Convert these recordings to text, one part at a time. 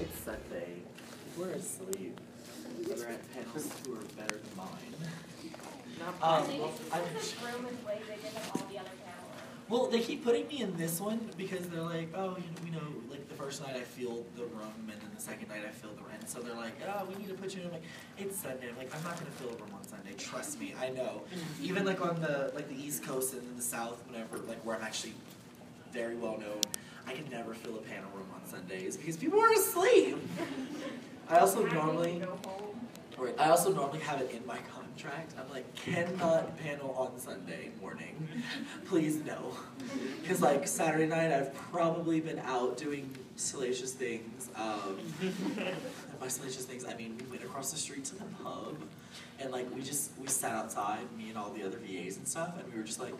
it's Sunday. We're asleep. Other at panels who are better than mine. Um, I well, I'm- this room is way bigger than all the other panels. well, they keep putting me in this one because they're like, oh, you know, we know, like the first night I feel the room, and then the second night I feel the rent. So they're like, oh, we need to put you in. I'm like, it's Sunday. I'm like, I'm not gonna fill a room on Sunday. Trust me, I know. Even like on the like the East Coast and in the South, whenever like where I'm actually very well known, I can never fill a panel room on Sundays because people are asleep. I also I normally. need to go home. Right. I also normally have it in my contract. I'm like, cannot panel on Sunday morning. Please no. Because like Saturday night, I've probably been out doing salacious things. Um, and by salacious things, I mean we went across the street to the pub, and like we just we sat outside, me and all the other VAs and stuff, and we were just like.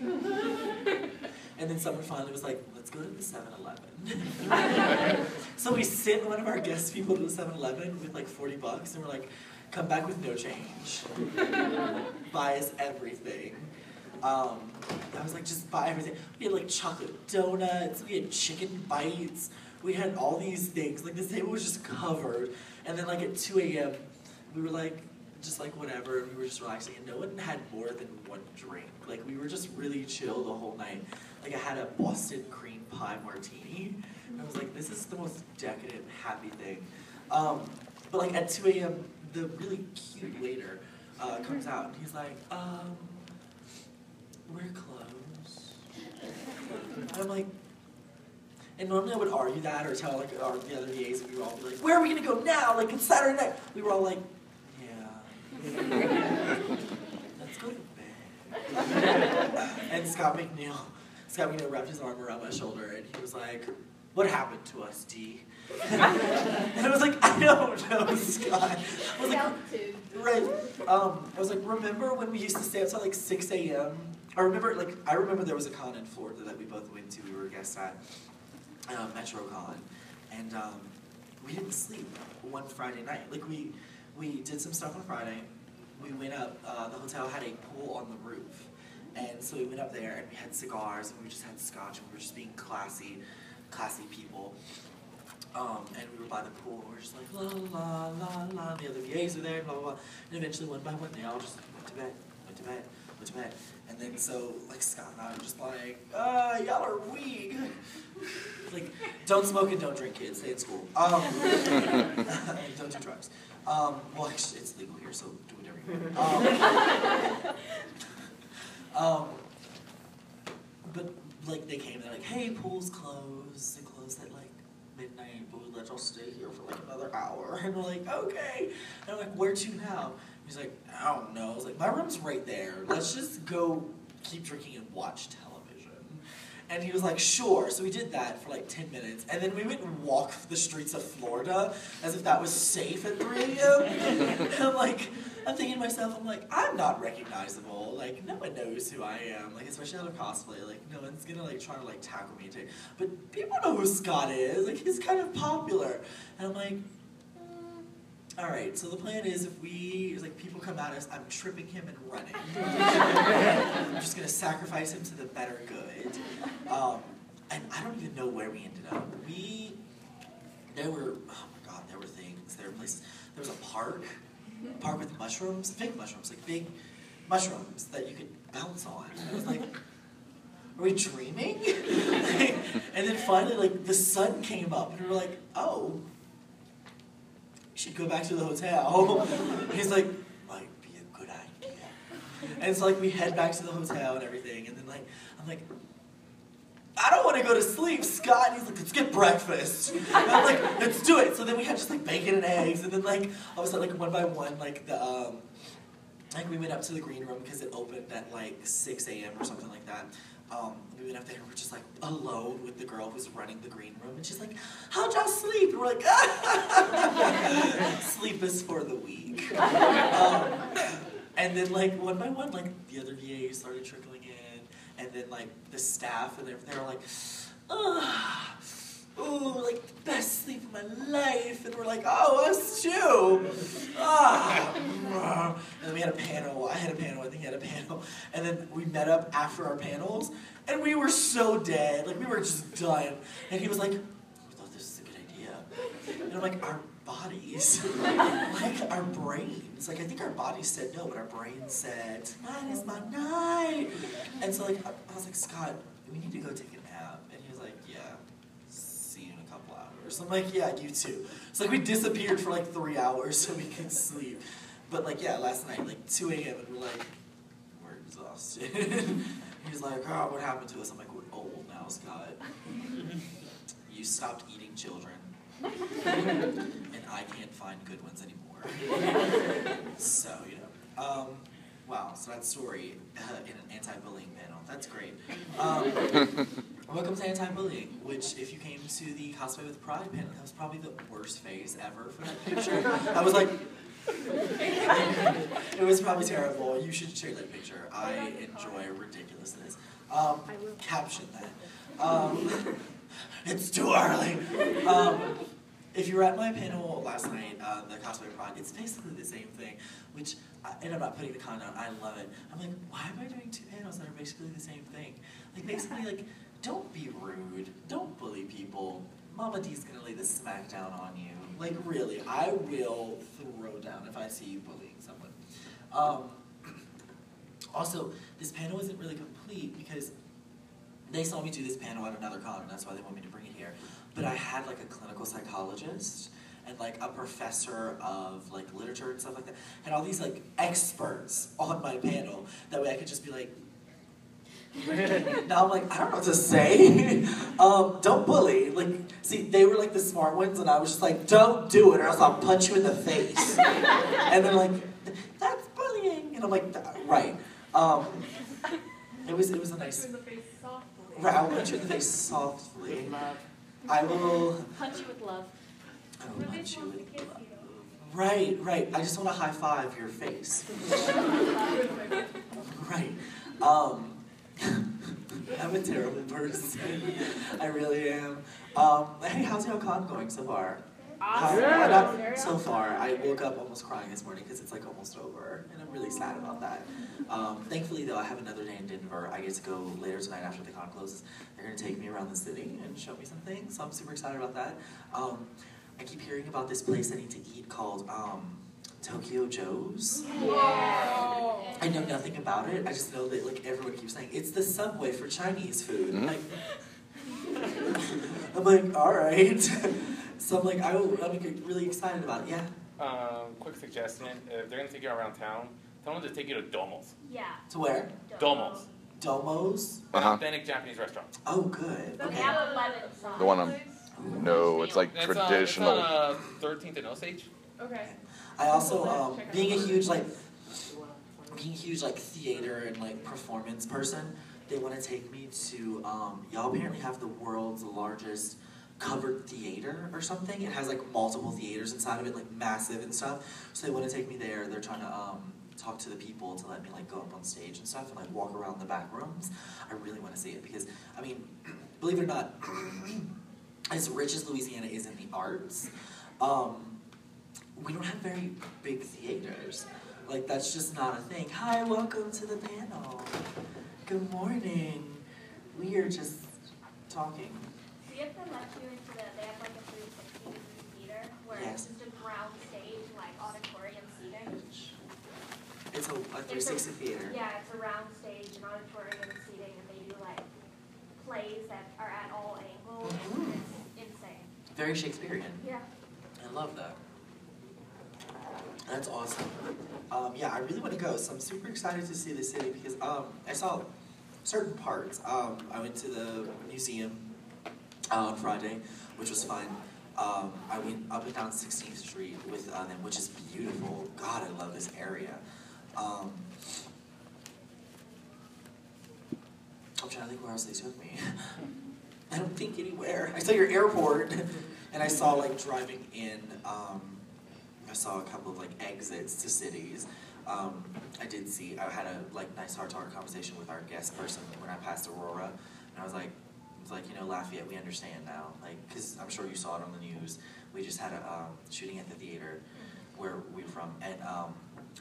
And then someone finally was like, let's go to the 7 Eleven. so we sent one of our guest people to the 7 Eleven with like 40 bucks, and we're like, come back with no change. buy us everything. Um, I was like, just buy everything. We had like chocolate donuts, we had chicken bites, we had all these things. Like, this table was just covered. And then, like, at 2 a.m., we were like, just like whatever, and we were just relaxing, and no one had more than one drink. Like, we were just really chill the whole night. Like, I had a Boston cream pie martini. And I was like, this is the most decadent, happy thing. Um, but, like, at 2 a.m., the really cute waiter uh, comes out, and he's like, um, we're closed. And I'm like, and normally I would argue that or tell like our, the other VAs and we were all like, where are we gonna go now? Like it's Saturday night. We were all like. Let's go to bed. and Scott McNeil, Scott McNeil wrapped his arm around my shoulder and he was like, what happened to us, D? and I was like, I don't know, Scott. I was like, Right. Um, I was like, remember when we used to stay up till like 6 a.m.? I remember, like, I remember there was a con in Florida that we both went to. We were guests at um, MetroCon, and um, we didn't sleep one Friday night. Like, we we did some stuff on Friday. We went up. Uh, the hotel had a pool on the roof, and so we went up there and we had cigars and we just had scotch and we were just being classy, classy people. Um, and we were by the pool, and we were just like, la la la la, and the other VAs were there, blah, blah, blah. And eventually, one by one, they all just went to bed, went to bed, went to bed. And then so, like, Scott and I were just like, uh, y'all are weak. like, don't smoke and don't drink, kids, stay in school. Um, don't do drugs. Um, well, actually, it's legal here, so do whatever you want. Um, um, but, like, they came, they're like, hey, pool's closed, they closed at, like, midnight, but we let y'all stay here for like another hour. And we're like, okay. And I'm like, where to now? He's like, I don't know. I was like, my room's right there. Let's just go keep drinking and watch television. And he was like, sure. So we did that for like 10 minutes. And then we went and walked the streets of Florida as if that was safe at 3 a.m. I'm like, I'm thinking to myself, I'm like, I'm not recognizable. Like, no one knows who I am. Like, especially out of cosplay. Like, no one's gonna like try to like tackle me. take- But people know who Scott is. Like, he's kind of popular. And I'm like, mm, all right. So the plan is, if we like people come at us, I'm tripping him and running. I'm just gonna sacrifice him to the better good. Um, and I don't even know where we ended up. We there were oh my god, there were things. There were places. There was a park, a park with mushrooms, big mushrooms, like big mushrooms that you could bounce on. And I was like, are we dreaming? and then finally, like the sun came up, and we were like, oh, we should go back to the hotel. He's like, might be a good idea. And so like we head back to the hotel and everything, and then like I'm like, I don't want to go to sleep, Scott. And he's like, let's get breakfast. And I'm like, let's do it. So then we had just like bacon and eggs, and then like all of a sudden, like one by one, like the um, like we went up to the green room because it opened at like 6 a.m. or something like that. Um, we went up there and we're just like alone with the girl who's running the green room, and she's like, "How'd y'all sleep?" And we're like, "Sleep is for the weak." Um, and then like one by one, like the other VAs started trickling in, and then like the staff and they they were like, oh, Ooh, like the best sleep of my life, and we're like, oh, us too. Ah, and then we had a panel. I had a panel. I think he had a panel, and then we met up after our panels, and we were so dead, like we were just done. And he was like, I thought this was a good idea. And I'm like, our bodies, like our brains, like I think our bodies said no, but our brains said, tonight is my night. And so like, I I was like, Scott, we need to go take a nap. And he was like, yeah, see you in a couple hours. I'm like, yeah, you too. It's like we disappeared for like three hours so we could sleep. But like, yeah, last night, like 2 a.m. and we're like, we're exhausted. He's like, oh, what happened to us? I'm like, we're old now, Scott. You stopped eating children. and I can't find good ones anymore. So, you know. Um, wow, so that story uh, in an anti-bullying panel. That's great. Um, welcome to anti-bullying, which if you came to the Cosplay with Pride panel, that was probably the worst phase ever for that picture. I was like, it was probably terrible. You should share that picture. I enjoy ridiculousness. Um, caption that. Um, it's too early. Um, if you were at my panel last night, uh, the cosplay pride, it's basically the same thing. Which, I, and I'm not putting the con down. I love it. I'm like, why am I doing two panels that are basically the same thing? Like basically, like, don't be rude. Don't bully people. Mama D's gonna lay the smack down on you. Like really, I will throw down if I see you bullying someone. Um, also, this panel isn't really complete because they saw me do this panel at another con, and that's why they want me to bring it here. But I had like a clinical psychologist and like a professor of like literature and stuff like that, and all these like experts on my panel. That way I could just be like. now I'm like, I don't know what to say. um, don't bully. Like, see, they were like the smart ones, and I was just like, don't do it, or else I'll punch you in the face. and they're like, that's bullying, and I'm like, right. Um, it was it was a nice. Right, I'll punch you in the face softly. I will. Punch you with love. I will punch you with love. Right, right. I just want to high five your face. right. Um, I'm a terrible person. I really am. Um, hey, how's your con going so far? How- Awesome. I got- so far, I woke up almost crying this morning because it's like almost over, and I'm really sad about that. Um, thankfully, though, I have another day in Denver. I get to go later tonight after the con closes. They're gonna take me around the city and show me some things, so I'm super excited about that. Um, I keep hearing about this place I need to eat called um, Tokyo Joe's. Wow. I know nothing about it. I just know that like everyone keeps saying it's the subway for Chinese food. Mhm. Like, I'm like, all right. so I'm like, I, will- I'm like, really excited about it. Yeah. Um, quick suggestion, if they're gonna take you around town, tell them to take you to Domos. Yeah. To where? Domos. Domos. Uh-huh. authentic Japanese restaurant. Oh, good. They Okay. have eleven songs. The one on- No, it's like It's, uh, traditional. It's on uh, 13th and Osage. Okay. I also, um, being a huge like, being a huge like theater and like performance person, they want to take me to. Um, y'all apparently have the world's largest covered theater or something. It has like multiple theaters inside of it, like massive and stuff. So they want to take me there. They're trying to um, talk to the people to let me like go up on stage and stuff and like walk around the back rooms. I really want to see it because I mean, believe it or not, as rich as Louisiana is in the arts. Um, we don't have very big theaters. Like that's just not a thing. Hi, welcome to the panel. Good morning. We are just talking. See if they let you into the, they have like a three sixty degree theater where Yes. it's just a ground stage, like auditorium seating. It's a, a 360 theater. Yeah, it's a round stage and auditorium seating and they do like plays that are at all angles. Mhm. It's insane. Very Shakespearean. Yeah. I love that. That's awesome. Um, yeah, I really want to go, so I'm super excited to see the city because um, I saw certain parts. Um, I went to the museum uh, on Friday, which was fun. Um, I went up and down 16th Street with uh, them, which is beautiful. God, I love this area. Um, I'm trying to think where else they took me. I don't think anywhere. I saw your airport, and I saw like driving in. Um, I saw a couple of like exits to cities. Um, I did see. I had a like nice heart-to-heart conversation with our guest person when I passed Aurora, and I was like, like, you know, Lafayette, we understand now. Like, because I'm sure you saw it on the news. We just had a um, shooting at the theater where we're from, and um,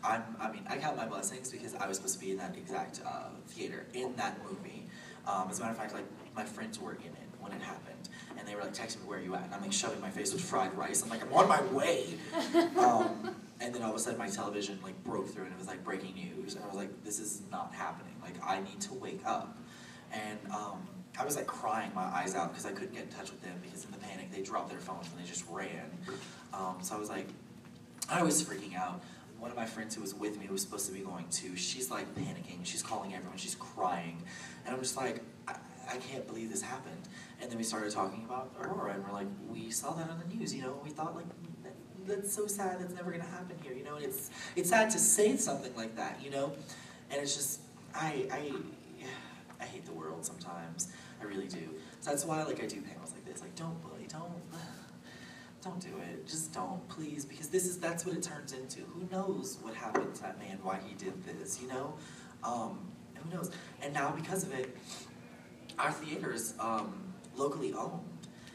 I'm. I mean, I count my blessings because I was supposed to be in that exact uh, theater in that movie. Um, as a matter of fact, like my friends were in it when it happened, and they were like texting me, "Where are you at?" And I'm like shoving my face with fried rice. I'm like, "I'm on my way." Um, and then all of a sudden, my television like broke through, and it was like breaking news, and I was like, "This is not happening. Like, I need to wake up." And um, I was like crying my eyes out because I couldn't get in touch with them because in the panic they dropped their phones and they just ran. Um, so I was like, I was freaking out. One of my friends who was with me who was supposed to be going to, she's like panicking. She's calling everyone. She's crying, and I'm just like, I, I can't believe this happened. And then we started talking about Aurora, and we're like, we saw that on the news. You know, we thought like. that- That's so sad. That's never gonna happen here. You know, and it's it's sad to say something like that. You know, and it's just I I hate the world sometimes. I really do. So that's why like I do panels like this. Like don't bully, don't don't do it. Just don't, please, because this is that's what it turns into. Who knows what happened to that man? Why he did this? You know, um, who knows? And now because of it, our theater is um, locally owned.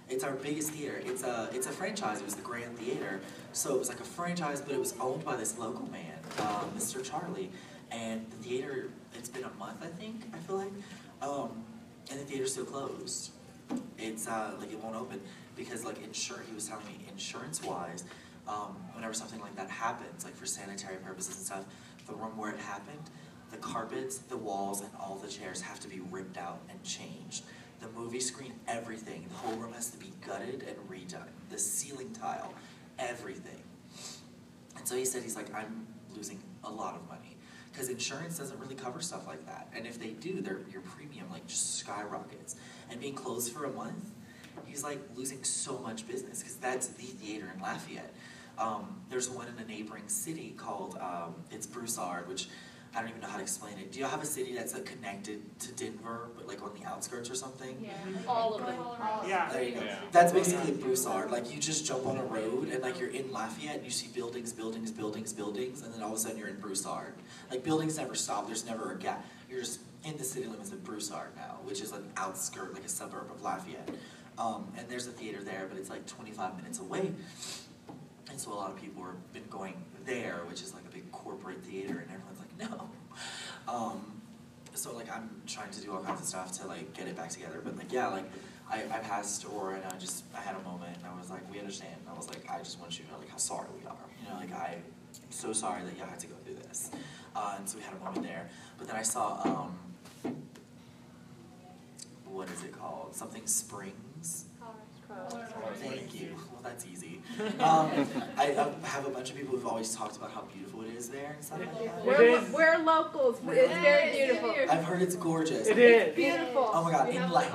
It's our biggest theater. It's a it's a franchise. It was the Grand Theater, so it was like a franchise, but it was owned by this local man, uh, Mr. Charlie. And the theater, it's been a month, I think. I feel like, um, and the theater's still closed. It's uh, like it won't open because like insure. He was telling me insurance wise, um, whenever something like that happens, like for sanitary purposes and stuff, the room where it happened, the carpets, the walls, and all the chairs have to be ripped out and changed. The movie screen, everything, the whole room has to be gutted and redone. The ceiling tile, everything. And so he said, he's like, I'm losing a lot of money because insurance doesn't really cover stuff like that. And if they do, their your premium like just skyrockets. And being closed for a month, he's like losing so much business because that's the theater in Lafayette. Um, there's one in a neighboring city called um, it's Broussard, which I don't even know how to explain it. Do y'all have a city that's like, connected to Denver, but like on the outskirts or something? Yeah. All of them. Yeah. There you go. Yeah. That's basically Broussard. Like you just jump on a road and like you're in Lafayette and you see buildings, buildings, buildings, buildings, and then all of a sudden you're in Broussard. Like buildings never stop. There's never a gap. You're just in the city limits of Broussard now, which is an outskirt, like a suburb of Lafayette. Um, and there's a theater there, but it's like 25 minutes away. And so a lot of people have been going there, which is like a big corporate theater, and everyone's like, no. Um, so like I'm trying to do all kinds of stuff to like get it back together. But like yeah, like I, I passed or and I just I had a moment and I was like, we understand. And I was like, I just want you to know like how sorry we are. You know, like I'm so sorry that y'all had to go through this. Uh, and so we had a moment there. But then I saw um what is it called? Something Springs. Thank you. Well, that's easy. Um, I, I have a bunch of people who've always talked about how beautiful it is there and stuff like that. We're, we're locals. It's very beautiful. I've heard it's gorgeous. It is. Beautiful. Oh my god, We in have like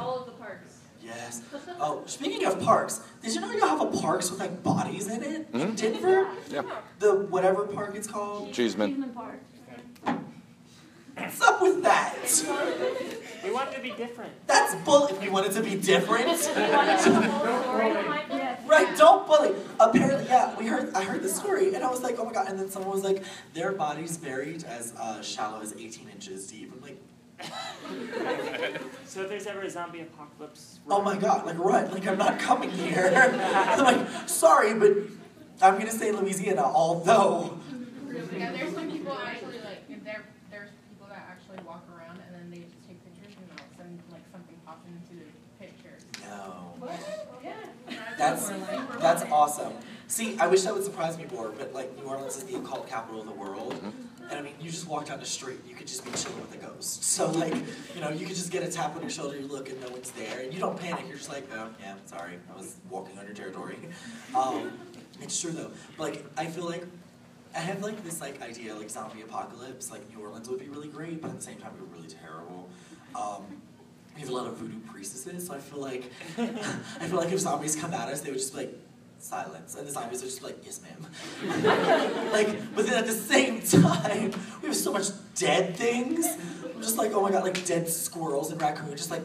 yes. Oh, speaking of parks, did you know you have a parks with like bodies in it in Mhm. Denver? Yeah. The whatever park it's called. Cheeseman. Park. What's up with that? We want it to be different. That's bull. If you want it to be different, right? Don't bully. Apparently, yeah. We heard. I heard the story, and I was like, oh my god. And then someone was like, their bodies buried as uh, shallow as 18 inches deep. I'm like, So if there's ever a zombie apocalypse, oh my god, like run, like I'm not coming here. I'm like, sorry, but I'm gonna say Louisiana, although. Yeah, there's some people actually like there there's people that actually walk around and then they just take pictures and all of a sudden like something pops into the picture. No. Yeah. That's that's awesome. See, I wish that would surprise me more, but like New Orleans is the occult capital of the world, mm-hmm. And I mean, you just walk down the street, you could just be chilling with a ghost. So like, you know, you could just get a tap on your shoulder, you look, and no one's there, and you don't panic. You're just like, oh yeah, sorry, I was walking on your territory. Um, it's true though. But like, I feel like I have like this like idea, like zombie apocalypse, like New Orleans would be really great, but at the same time, it would be really terrible. Um, we have a lot of voodoo priestesses, so I feel like I feel like if zombies come at us, they would just be like silence, and the zombies are just like, yes, ma'am. like, but then at the same time, we have so much dead things. I'm just like, oh my god, like dead squirrels and raccoons, just like,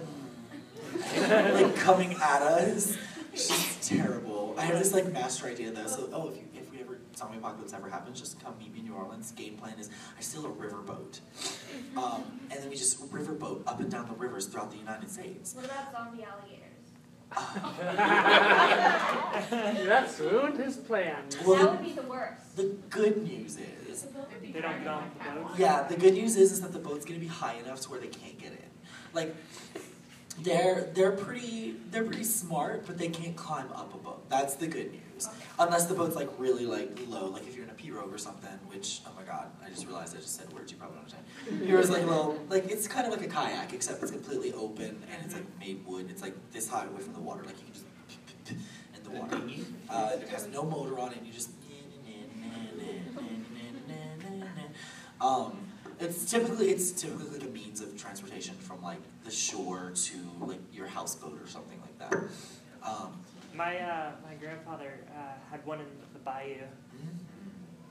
like coming at us. It's terrible. I have this like master idea though. So, oh, if you, if we ever zombie apocalypse ever happens, just come meet me in New Orleans. Game plan is I steal a riverboat, um, and then we just riverboat up and down the rivers throughout the United States. What about zombie alligators? That's ruined his plans. Well, That would be the worst. The good news is, They don't get on the boat. yeah, the good news is, is that the boat's gonna be high enough to where they can't get in. Like, They're they're pretty they're pretty smart, but they can't climb up a boat. That's the good news. Unless the boat's like really like low, like if you're in a pirogue or something, which oh my god, I just realized I just said words you probably don't understand. Pirogue's like a little like it's kind of like a kayak, except it's completely open and it's like made wood. It's like this high away from the water, like you can just in the water. Uh, it has no motor on it. You just um, it's typically it's typically a means of transportation from like the shore to like your houseboat or something like that. Um, My uh, my grandfather uh, had one in the bayou.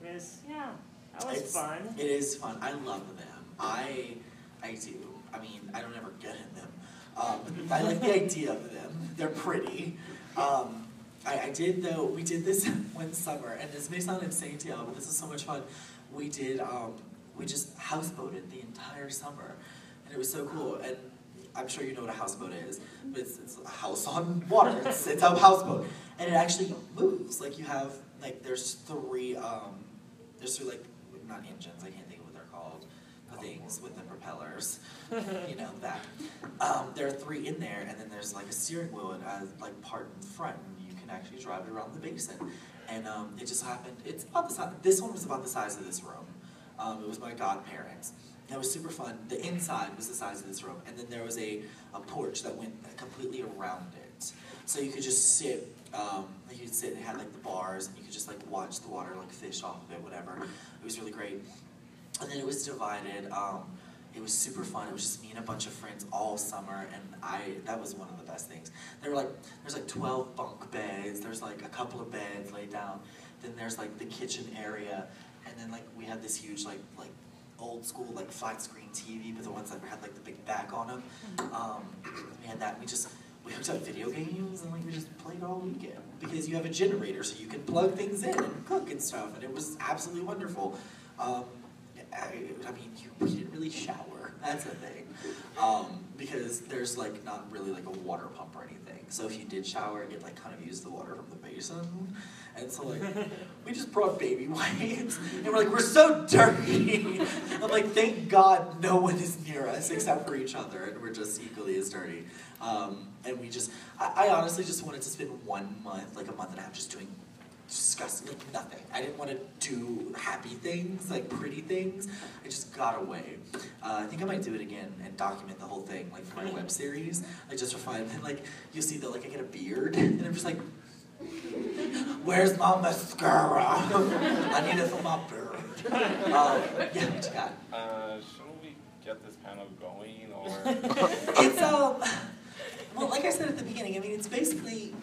It was yeah, that was It's- fun. It is fun. I love them. I I do. I mean, I don't ever get in them. Um, I like the idea of them. They're pretty. Um, I, I did though. We did this one summer, and this may sound insane to y'all, but this is so much fun. We did. Um, we just houseboated the entire summer, and it was so cool. And I'm sure you know what a houseboat is, but it's, it's a house on water. It's, it's a houseboat, and it actually moves. Like you have like there's three. Um, there's three like not engines. I can't think of what they're called. The things with the propellers. you know that. Um, there are three in there, and then there's like a steering wheel and uh, like part in front, and you can actually drive it around the basin. And um, it just happened. It's about the size. This one was about the size of this room. Um, it was my godparents. That was super fun. The inside was the size of this room, and then there was a, a porch that went completely around it. So you could just sit. Um, like you could sit. It had like the bars, and you could just like watch the water like fish off of it, whatever. It was really great. And then it was divided. Um, it was super fun. It was just me and a bunch of friends all summer, and I that was one of the best things. There were like there's like twelve bunk beds. There's like a couple of beds laid down. Then there's like the kitchen area, and then like we had this huge like like old school like flat screen TV, but the ones that had like the big back on them. Um, we had that. We just we hooked up video games and like we just played all weekend because you have a generator, so you can plug things in and cook and stuff, and it was absolutely wonderful. Um, I, I mean, you, we didn't really shower. That's the thing, um, because there's like not really like a water pump or anything. So if you did shower, you'd like kind of use the water from the basin, and so like we just brought baby wipes, and we're like, we're so dirty. I'm like, thank God no one is near us except for each other, and we're just equally as dirty. Um, and we just, I, I honestly just wanted to spend one month, like a month and a half, just doing disgusting, like nothing. I didn't want to do happy things, like pretty things. I just got away. Uh, I think I might do it again and document the whole thing, like for my web series, like just fun. And like you see that, like I get a beard, and I'm just like, where's my mascara? I need it for my beard. Um, yeah, what you got? Uh, shouldn't we get this panel going or? It's um, well, like I said at the beginning. I mean, it's basically,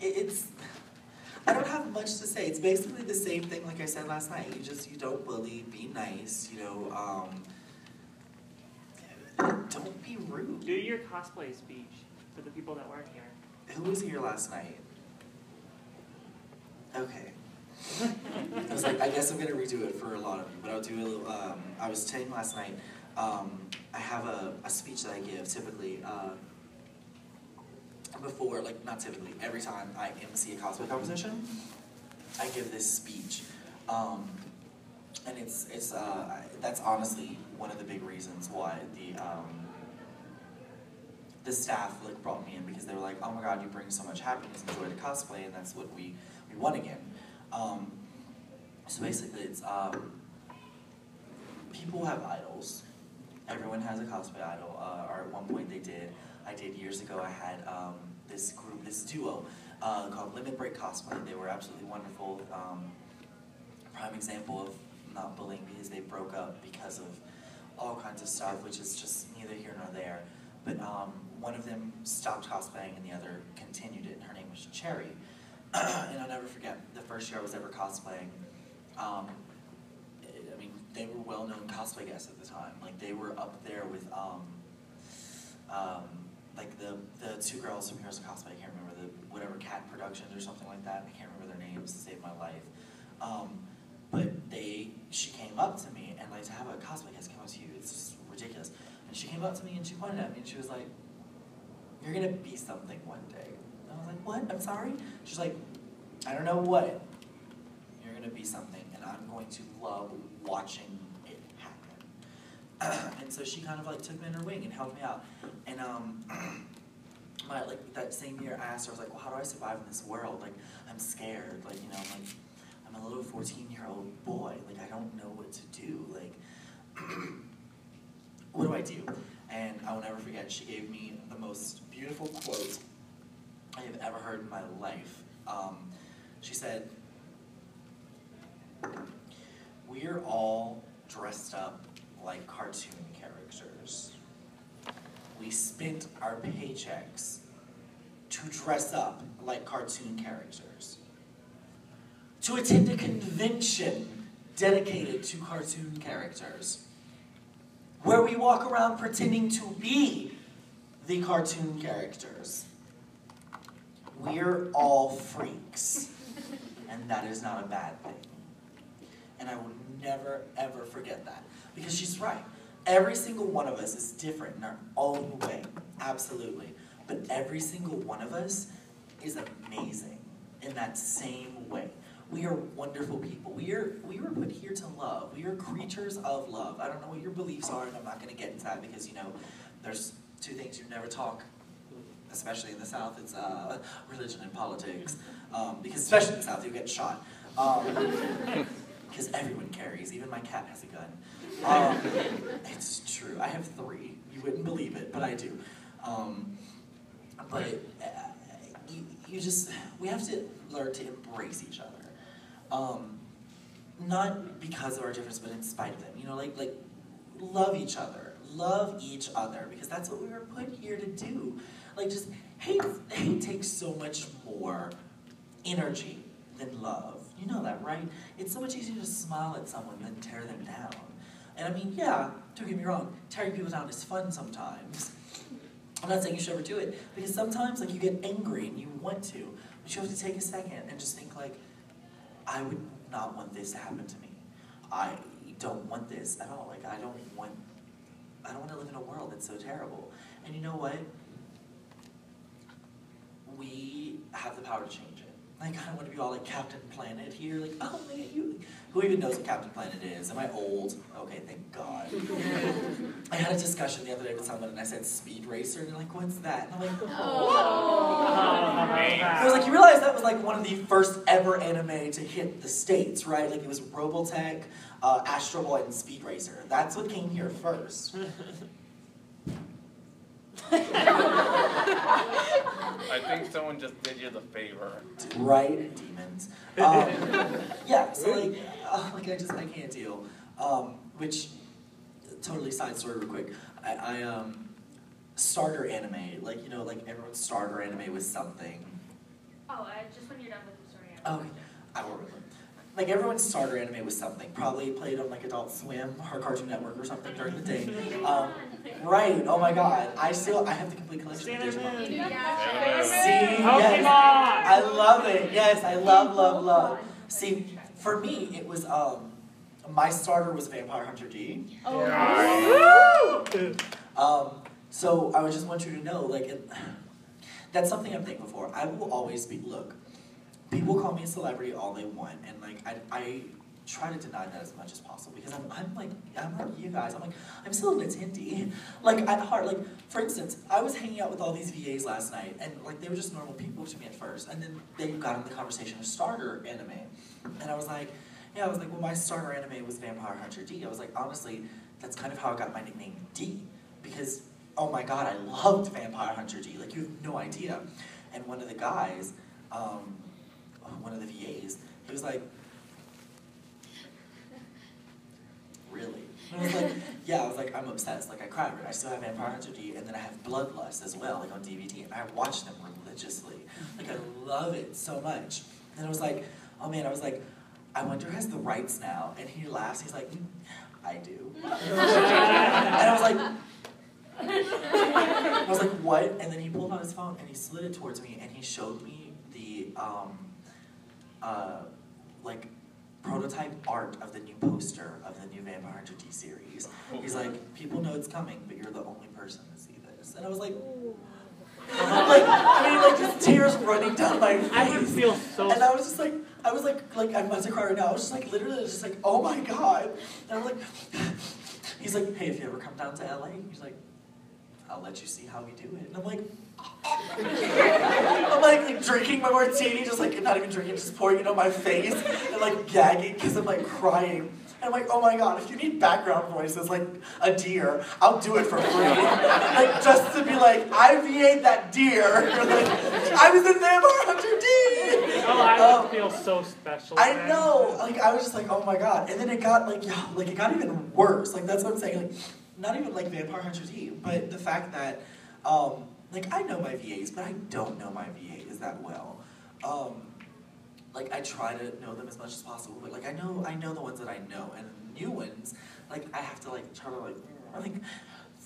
it's. I don't have much to say. It's basically the same thing like I said last night. You just you don't bully, be nice. You know, um, don't be rude. Do your cosplay speech for the people that weren't here. Who was here last night? Okay. I was like, I guess I'm gonna redo it for a lot of you, but I'll do a little. Um, I was saying last night. Um, I have a, a speech that I give typically uh, before, like not typically, every time I MC a cosplay competition, I give this speech, um, and it's it's uh, that's honestly one of the big reasons why the um, the staff like brought me in because they were like, oh my god, you bring so much happiness and joy to cosplay, and that's what we we want again. Um, so basically, it's um, people have idols. Everyone has a cosplay idol, uh, or at one point they did. I did years ago. I had um, this group, this duo, uh, called Limit Break Cosplay. They were absolutely wonderful. Um, prime example of not bullying because they broke up because of all kinds of stuff, which is just neither here nor there. But um, one of them stopped cosplaying and the other continued it. and Her name was Cherry. and I'll never forget the first year I was ever cosplaying. Um, it- I mean, they were well-known cosplay guests at the time. Like they were up there with um, um, like the the two girls from Heroes of Cosplay. I can't remember the whatever Cat Productions or something like that. I can't remember their names to save my life. Um, but they, she came up to me and like to have a cosplay guest come up to you, it's ridiculous. And she came up to me and she pointed at me and she was like, "You're gonna be something one day." I was like, "What? I'm sorry." She's like, "I don't know what. You're gonna be something, and I'm going to love watching it happen." and so she kind of like took me in her wing and helped me out. And um, my like that same year, I asked her, I was like, well, how do I survive in this world? Like, I'm scared. Like, you know, I'm like, I'm a little 14 year old boy. Like, I don't know what to do. Like, what do I do? And I will never forget. She gave me the most beautiful quote I have ever heard in my life. Um, she said, "We're all dressed up like cartoon characters. We spent our paychecks to dress up like cartoon characters, to attend a convention dedicated to cartoon characters, where we walk around pretending to be the cartoon characters. We're all freaks, and that is not a bad thing. And I will never, ever forget that. Because she's right. Every single one of us is different in our own way. Absolutely. But every single one of us is amazing in that same way. We are wonderful people. We are we were put here to love. We are creatures of love. I don't know what your beliefs are, and I'm not to get into that because you know, there's two things you never talk, especially in the South. It's uh, religion and politics, um, because especially in the South, you get shot. Um, because everyone carries. Even my cat has a gun. Um, it's true. I have three. You wouldn't believe it, but I do. Um, but uh, you, you just we have to learn to embrace each other. Um, not because of our difference, but in spite of them. You know, like like love each other, love each other, because that's what we were put here to do. Like just hate hate takes so much more energy than love. You know that, right? It's so much easier to smile at someone than tear them down. And I mean, yeah, don't get me wrong, tearing people down is fun sometimes. I'm not saying you should ever do it, because sometimes like you get angry and you want to, but you have to take a second and just think like, I would not want this to happen to me. I don't want this at all. Like I don't want I don't want to live in a world that's so terrible. And you know what? We have the power to change it. Like I don't want to be all like Captain Planet here, like, oh man, you who even knows what Captain Planet is? Am I old? Okay, thank God. I had a discussion the other day with someone and I said Speed Racer, and they're like, what's that? And I'm like, oh. I was like, you realize that was like one of the first ever anime to hit the States, right? Like it was Robotech, uh, Astro Boy, and Speed Racer. That's what came here first. I think someone just did you the favor. right? Demons. Um, yeah, so like, uh, like I just I can't deal. Um, which totally side story real quick. I, I um starter anime, like you know, like everyone's starter anime was something. Oh, uh, just when you're done with the story. Oh, okay. I will remember. Like everyone's starter anime was something. Probably played on like Adult Swim or Cartoon Network or something during the day. Um, right. Oh my God. I still I have the complete collection of Digimon. See, yes. I love it. Yes, I love, love, love. See, for me, it was um, my starter was Vampire Hunter D. Oh. Um, so I would just want you to know, like, it, that's something I'm thankful for. I will always be. Look, people call me a celebrity all they want, and like, I, I try to deny that as much as possible because I'm, I'm like, I'm like you guys. I'm like, I'm still an attendee. Like at heart, like for instance, I was hanging out with all these VAs last night, and like they were just normal people to me at first, and then they got into the conversation of starter anime, and I was like, yeah, I was like, well, my starter anime was Vampire Hunter D. I was like, honestly, that's kind of how I got my nickname D, because oh my god, I loved Vampire Hunter D. Like you have no idea. And one of the guys, um, one of the VAs, he was like, really? And I was like, yeah, I was like, I'm obsessed. Like I cried. I still have Vampire Hunter D, and then I have Bloodlust as well, like on DVD, and I watch them religiously. Like I love it so much. And I was like, oh man, I was like, I wonder who has the rights now. And he laughs. He's like, "Mm, I do. and I was like. I was like, what? And then he pulled out his phone and he slid it towards me and he showed me the um, uh, like prototype art of the new poster of the new Vampire Hunter D series. He's like, people know it's coming, but you're the only person to see this. And I was like, like I mean, like just tears running down my face. I would feel so. And I was just like, I was like, like I'm about to cry right now. I was just like, literally, just like, oh my god. And I'm like, he's like, hey, if you ever come down to LA, he's like, I'll let you see how we do it. And I'm like, I'm like, like drinking my martini, just like not even drinking, just pouring it on my face and like gagging because I'm like crying. And I'm like, oh my god, if you need background voices like a deer, I'll do it for free. like just to be like, I VA'd that deer. You're like, I was in Vampire Hunter D. Oh, I Um, feel so special. I man. know. Like I was just like, oh my god. And then it got like, yeah, like it got even worse. Like that's what I'm saying. Like, not even like Vampire Hunter D, but the fact that, um, like I know my VAs, but I don't know my VAs that well. Um, like I try to know them as much as possible, but like I know I know the ones that I know, and new ones, like I have to like try to like, like.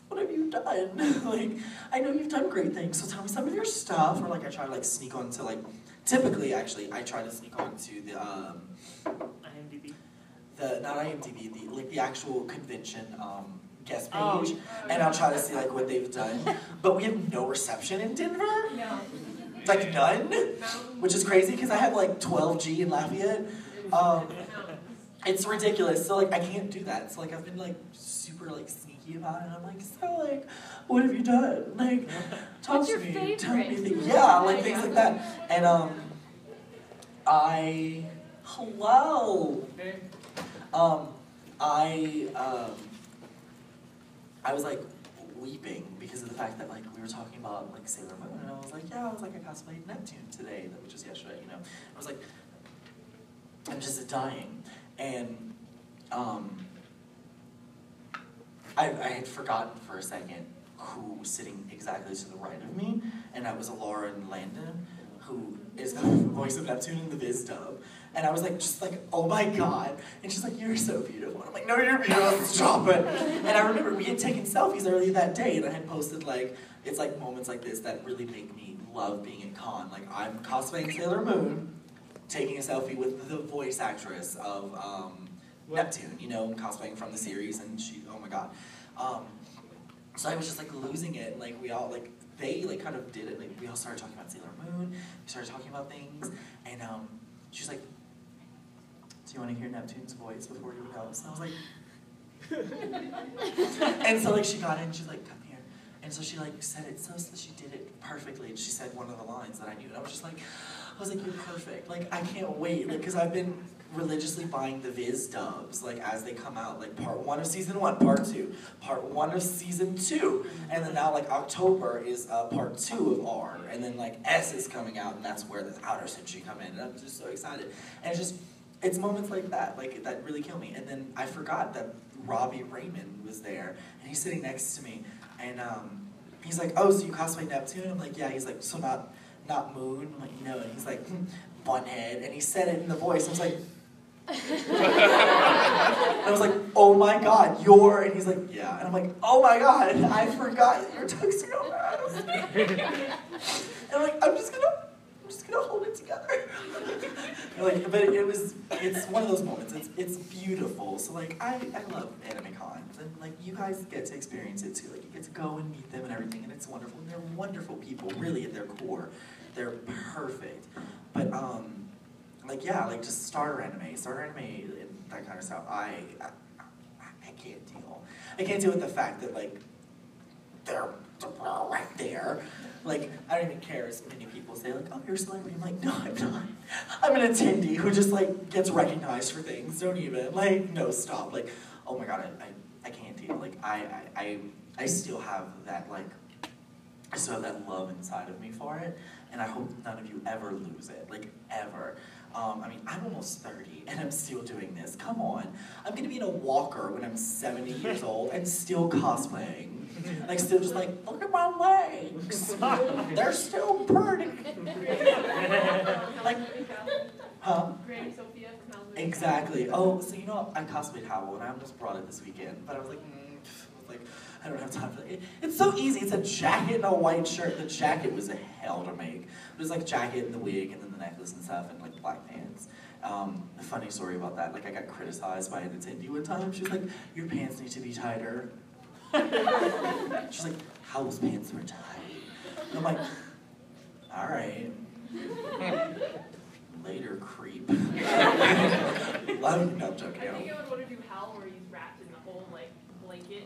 What have you done? like, I know you've done great things, so tell me some of your stuff. Or like, I try to like sneak onto like, typically actually, I try to sneak onto the um, IMDb. the not IMDb, the like the actual convention um, guest page, Oh. and I'll try to see like what they've done. But we have no reception in Denver, No. like none, which is crazy because I have like 12G in Lafayette. Um, it's ridiculous. So like I can't do that. So like I've been like super like sneaky about it. I'm like, so like, what have you done? Like, talk What's to your me. Tell me things. Yeah, like things like that. And um, I hello. Um, I um, I was like weeping because of the fact that like we were talking about like Sailor Moon, and I was like, yeah, I was like I cosplayed Neptune today, that was just yesterday, you know. I was like, I'm just dying, and um, I I had forgotten for a second who was sitting exactly to the right of me, and that was Lauren Landa, who is the voice of Neptune in the Viz dub. And I was like, just like, oh my god. And she's like, you're so beautiful. And I'm like, no, you're beautiful. Stop it. And I remember we had taken selfies earlier that day, and I had posted like, it's like moments like this that really make me love being at con. Like I'm cosplaying Sailor Moon, taking a selfie with the voice actress of um, Neptune. You know, cosplaying from the series, and she, oh my god. Um, so I was just like losing it. And like we all like they like kind of did it. Like we all started talking about Sailor Moon. We started talking about things, and um, she was like, "Do you want to hear Neptune's voice before you go?" So I was like, and so like she got in. She's like, "Come here," and so she like said it so so she did it perfectly. And she said one of the lines that I knew, and I was just like, I was like, "You're perfect." Like I can't wait. Like because I've been religiously buying the Viz dubs like as they come out, like part one of season one, part two, part one of season two, and then now like October is uh, part two of R, and then like S is coming out, and that's where the outer senshi come in, and I'm just so excited, and it's just it's moments like that like that really kill me, and then I forgot that Robbie Daymond was there, and he's sitting next to me, and um, he's like, oh, so you cosplay Neptune? I'm like, yeah. He's like, so not not Moon? I'm like, no, and he's like, hmm, Bunhead, and he said it in the voice. I was like. I was like, oh my god, you're, and he's like, yeah. And I'm like, oh my god, I forgot you're tuxedo mask. and I'm like, I'm just gonna, I'm just gonna hold it together. Like, but it was, it's one of those moments. It's, it's beautiful. So like, I, I love anime cons, and like, you guys get to experience it too. Like, you get to go and meet them and everything, and it's wonderful. And they're wonderful people, really, at their core. They're perfect. But um, like yeah, like just starter anime, starter anime, that kind of stuff. I, I, I can't deal. I can't deal with the fact that like they're, they're right there. Like I don't even care as many people say like, oh, you're a celebrity. I'm like, no, I'm not. I'm an attendee who just like gets recognized for things. Don't even like no stop. Like oh my god, I, I, I can't deal. Like I, I I I still have that like I still have that love inside of me for it, and I hope none of you ever lose it, like ever. Um, I mean, I'm almost 30 and I'm still doing this. Come on. I'm gonna be in a walker when I'm 70 years old and still cosplaying. Like, still just like, look at my legs. They're still pretty. Like, huh? Granny Sophia from Malibu. Exactly. Oh, so you know, I cosplayed Howl and I almost brought it this weekend, but I was like, mm, I was like, I don't have time for that. It, it's so easy. It's a jacket and a white shirt. The jacket was a hell to make. It was like jacket and the wig and then the necklace and stuff and like black pants. Um, a funny story about that. Like I got criticized by an attendee one time. She was like, "Your pants need to be tighter." She's like, "Howl's pants were tight." And I'm like, "All right." Later, creep. Love, no, I'm joking. I think I would want to do Howl where he's wrapped in the whole like blanket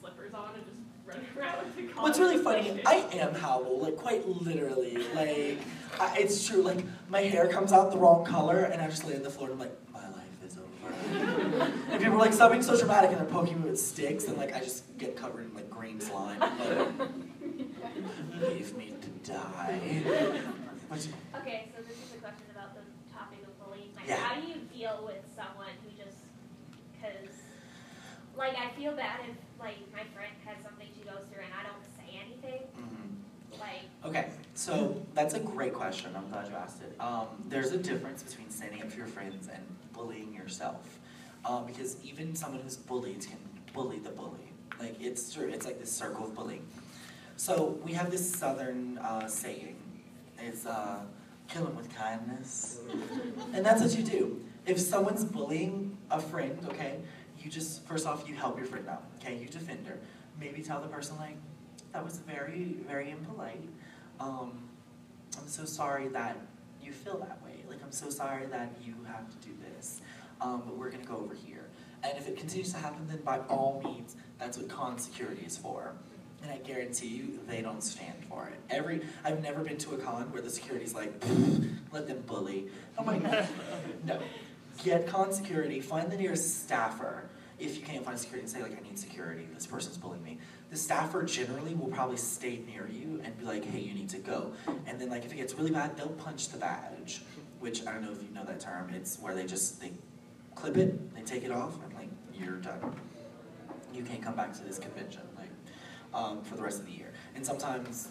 slippers on and just run around with the. What's really funny, I am Howl, like quite literally. Like, I, it's true. Like, my hair comes out the wrong color, and I just lay on the floor and I'm like, my life is over. and people are like, stop being so dramatic, and they're poking me with sticks, and like, I just get covered in like green slime. I'm like, leave me to die. Okay, so this is a question about the topic of bullying. Like, Yeah. how do you deal with someone who just, cause, like, I feel bad if, like, my friend has something she goes through and I don't say anything, mhm. like, Okay, so that's a great question. I'm glad you asked it. Um, there's a difference between standing up for your friends and bullying yourself. Um, because even someone who's bullied can bully the bully. Like it's true. It's like this circle of bullying. So we have this southern uh, saying. It's uh, kill him with kindness, and that's what you do. If someone's bullying a friend, okay, you just first off you help your friend out. Okay, you defend her. Maybe tell the person like, that was very, very impolite. Um, I'm so sorry that you feel that way. Like, I'm so sorry that you have to do this. Um, but we're gonna go over here. And if it continues to happen, then by all means, that's what con security is for. And I guarantee you, they don't stand for it. Every, I've never been to a con where the security's like, let them bully. I'm like, no. Get con security, find the nearest staffer. If you can't find security and say like, I need security, this person's bullying me. The staffer generally will probably stay near you and be like, hey, you need to go. And then like, if it gets really bad, they'll punch the badge, which I don't know if you know that term. It's where they just, they clip it, they take it off, and like, you're done. You can't come back to this convention, like, um, for the rest of the year. And sometimes,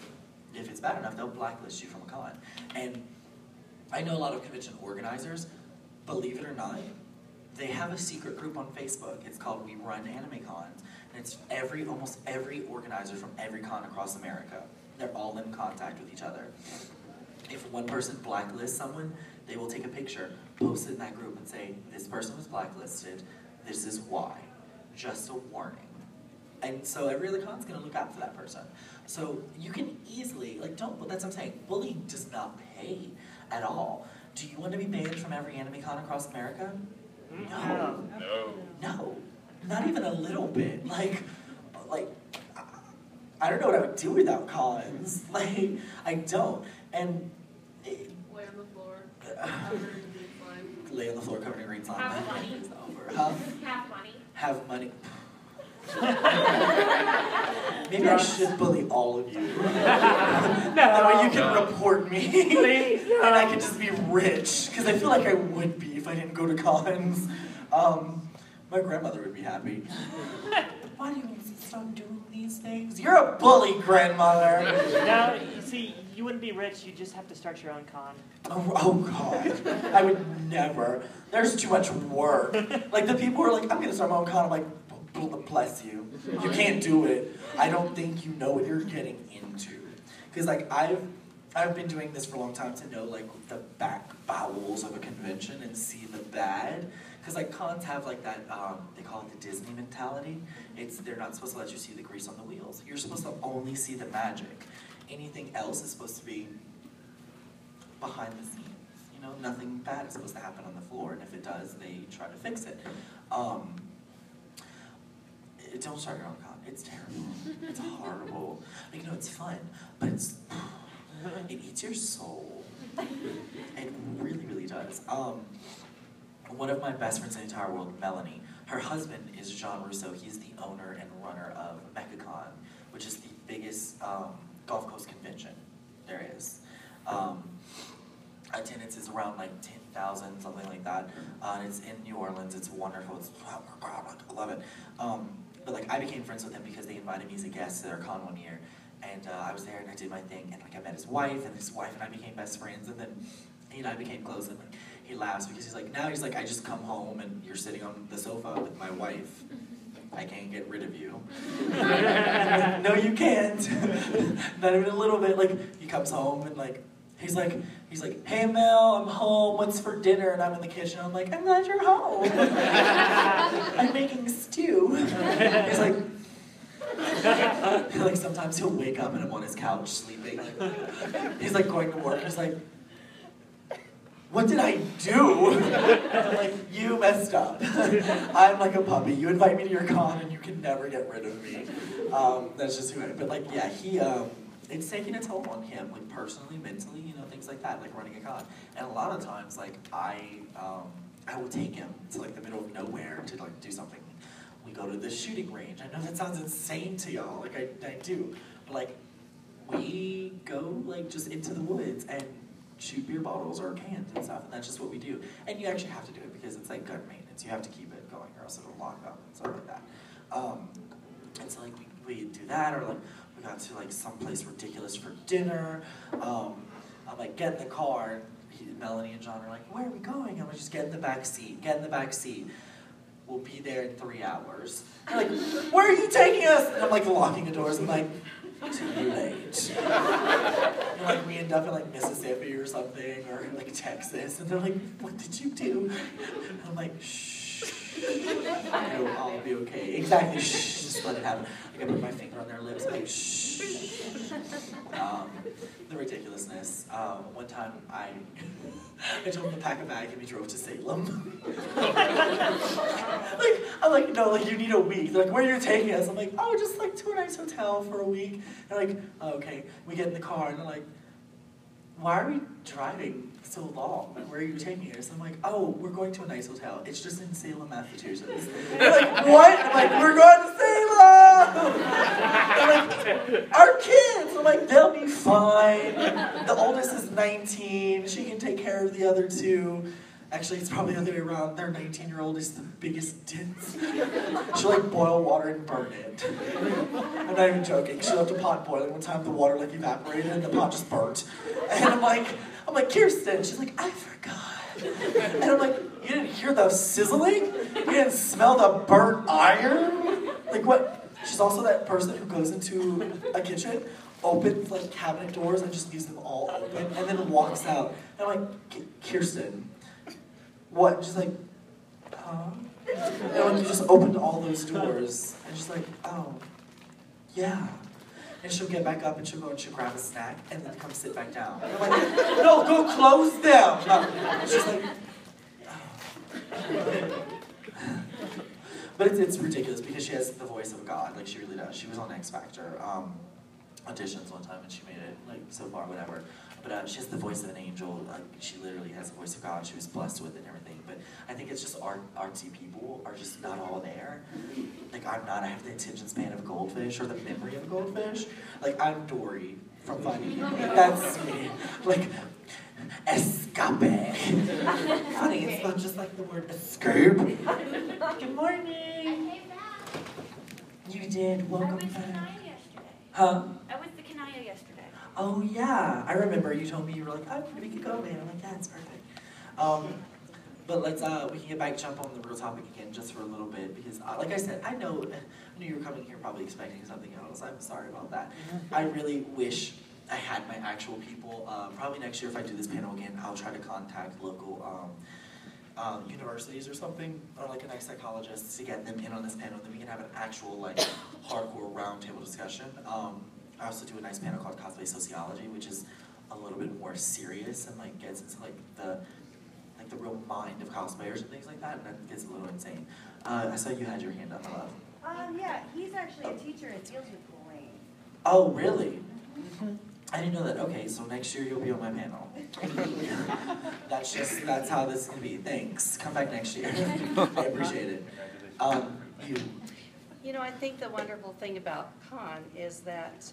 if it's bad enough, they'll blacklist you from a con. And I know a lot of convention organizers, believe it or not, they have a secret group on Facebook. It's called We Run Anime Cons. And it's every, almost every organizer from every con across America. They're all in contact with each other. If one person blacklists someone, they will take a picture, post it in that group and say, this person was blacklisted, this is why. Just a warning. And so every other con's gonna look out for that person. So you can easily, like, don't, that's what I'm saying, bullying does not pay at all. Do you want to be banned from every anime con across America? No. No. No, not even a little bit. Like, like, I- I don't know what I would do without Collins. Like, I don't. And it, Lay on the floor, uh, covered green slime. lay on the floor covered in green slime. Have money. Over. Huh? have money. Have money. Maybe I should bully all of you. no, that way you can report me. Please, and I could just be rich. Because I feel like I would be if I didn't go to cons. Um, my grandmother would be happy. Why do you stop doing these things? You're a bully, grandmother. Now, you see, you wouldn't be rich. You'd just have to start your own con. Oh, oh God, I would never. There's too much work. Like the people who are like, I'm gonna start my own con. I'm like, "B- b- bless you. You can't do it. I don't think you know what you're getting into. Because like I've I've been doing this for a long time to know like the back bowels of a convention and see the bad. Because like cons have like that um, they call it the Disney mentality. It's they're not supposed to let you see the grease on the wheels. You're supposed to only see the magic. Anything else is supposed to be behind the scenes. You know, nothing bad is supposed to happen on the floor, and if it does, they try to fix it. Um, don't start your own con. It's terrible. It's horrible. Like, you know, it's fun, but it's it eats your soul. It really, really does. Um, one of my best friends in the entire world, Melanie, her husband is Jean Russo. He's the owner and runner of MechaCon, which is the biggest um, Gulf Coast convention there is. Um, attendance is around like 10,000, something like that. Uh, it's in New Orleans. It's wonderful. It's, oh my God, I love it. Um, but like I became friends with him because they invited me as a guest to their con one year. And uh, I was there and I did my thing. And like I met his wife and his wife and I became best friends. And then he and I became close. And like, he laughs because he's like, now he's like, I just come home and you're sitting on the sofa with my wife. I can't get rid of you. no, you can't. Not even a little bit. Like he comes home and like he's like he's like, hey Mel, I'm home. What's for dinner? And I'm in the kitchen. I'm like, I'm glad you're home. I'm making stew. He's like. like sometimes he'll wake up and I'm on his couch sleeping. He's like going to work. He's like, what did I do? I'm like, you messed up. I'm like a puppy. You invite me to your con and you can never get rid of me. Um, that's just who I am. But like, yeah, he, um, it's taking a toll on him, like personally, mentally, you know, things like that, like running a con. And a lot of times, like, I, um, I will take him to like the middle of nowhere to like do something. We go to the shooting range. I know that sounds insane to y'all, like I, I do. But like, we go like just into the woods and shoot beer bottles or cans and stuff, and that's just what we do. And you actually have to do it because it's like gun maintenance. You have to keep it going, or else it'll lock up and stuff like that. Um, and so like we, we do that, or like we got to like someplace ridiculous for dinner. Um, I'm like, get in the car. He, Melanie and John are like, where are we going? I'm like, just get in the back seat. Get in the back seat. We'll be there in three hours. They're like, where are you taking us? And I'm like locking the doors. I'm like, too late. And, like we end up in like Mississippi or something, or like Texas, and they're like, "What did you do?" And I'm like, "Shh, it'll all be okay." Exactly, shh, just let it happen. Like I put my finger on their lips, like shh. Um, the ridiculousness. Um, one time I, I told them to pack a bag and we drove to Salem. like I'm like, no, like you need a week. They're like, where are you taking us? I'm like, oh, just like to a nice hotel for a week. They're like, oh, okay. We get in the car and they're like, why are we driving so long? Where are you taking us? I'm like, oh, we're going to a nice hotel. It's just in Salem, Massachusetts. They're like, what? I'm like, we're going to Salem. Like, our kids. I'm like, they'll be fine. The oldest is 19. She can take care of the other two. Actually, it's probably the other way around. Their 19 year old is the biggest ditz. She'll like boil water and burn it. I'm not even joking. She left a pot boiling one time, the water like evaporated and the pot just burnt. And I'm like, I'm like, Kirsten. She's like, I forgot. And I'm like, you didn't hear the sizzling? You didn't smell the burnt iron? Like what? She's also that person who goes into a kitchen, opens like cabinet doors and just leaves them all open, and then walks out. And I'm like, Kirsten, what? And she's like, huh? And when you just opened all those doors, and she's like, oh, yeah. And she'll get back up and she'll go and she'll grab a snack and then come sit back down. And I'm like, no, go close them. And she's like, oh. But it's, it's ridiculous because she has the voice of God, like she really does. She was on X Factor um, auditions one time and she made it like so far, whatever. But uh, she has the voice of an angel. Like she literally has the voice of God. She was blessed with it and everything. But I think it's just art, artsy people are just not all there. Like I'm not. I have the attention span of a goldfish or the memory of a goldfish. Like I'm Dory from Finding Nemo. That's me. Like escape. Funny, it's not just like the word escape. Good morning. came back. You did. Welcome back. Yesterday. Huh? I went to Kanaya yesterday. Oh yeah, I remember you told me you were like, oh, we could go, man. I'm like, yeah, it's perfect. Um, but let's uh, we can get back jump on the real topic again just for a little bit because, uh, like I said, I know I knew you were coming here probably expecting something else. I'm sorry about that. I really wish I had my actual people. Uh, probably next year if I do this panel again, I'll try to contact local. Um, um, universities or something, or like a nice psychologist to get them in on this panel, then we can have an actual like hardcore roundtable discussion. Um, I also do a nice panel called Cosplay Sociology, which is a little bit more serious and like gets into like the like the real mind of cosplayers and things like that, and that gets a little insane. Uh, I saw you had your hand up, hello. Um, yeah, he's actually a teacher and deals with bullying. Oh, really? I didn't know that. Okay, so next year you'll be on my panel. that's just that's how this is gonna be. Thanks. Come back next year. I appreciate it. Um, you. You know, I think the wonderful thing about Con is that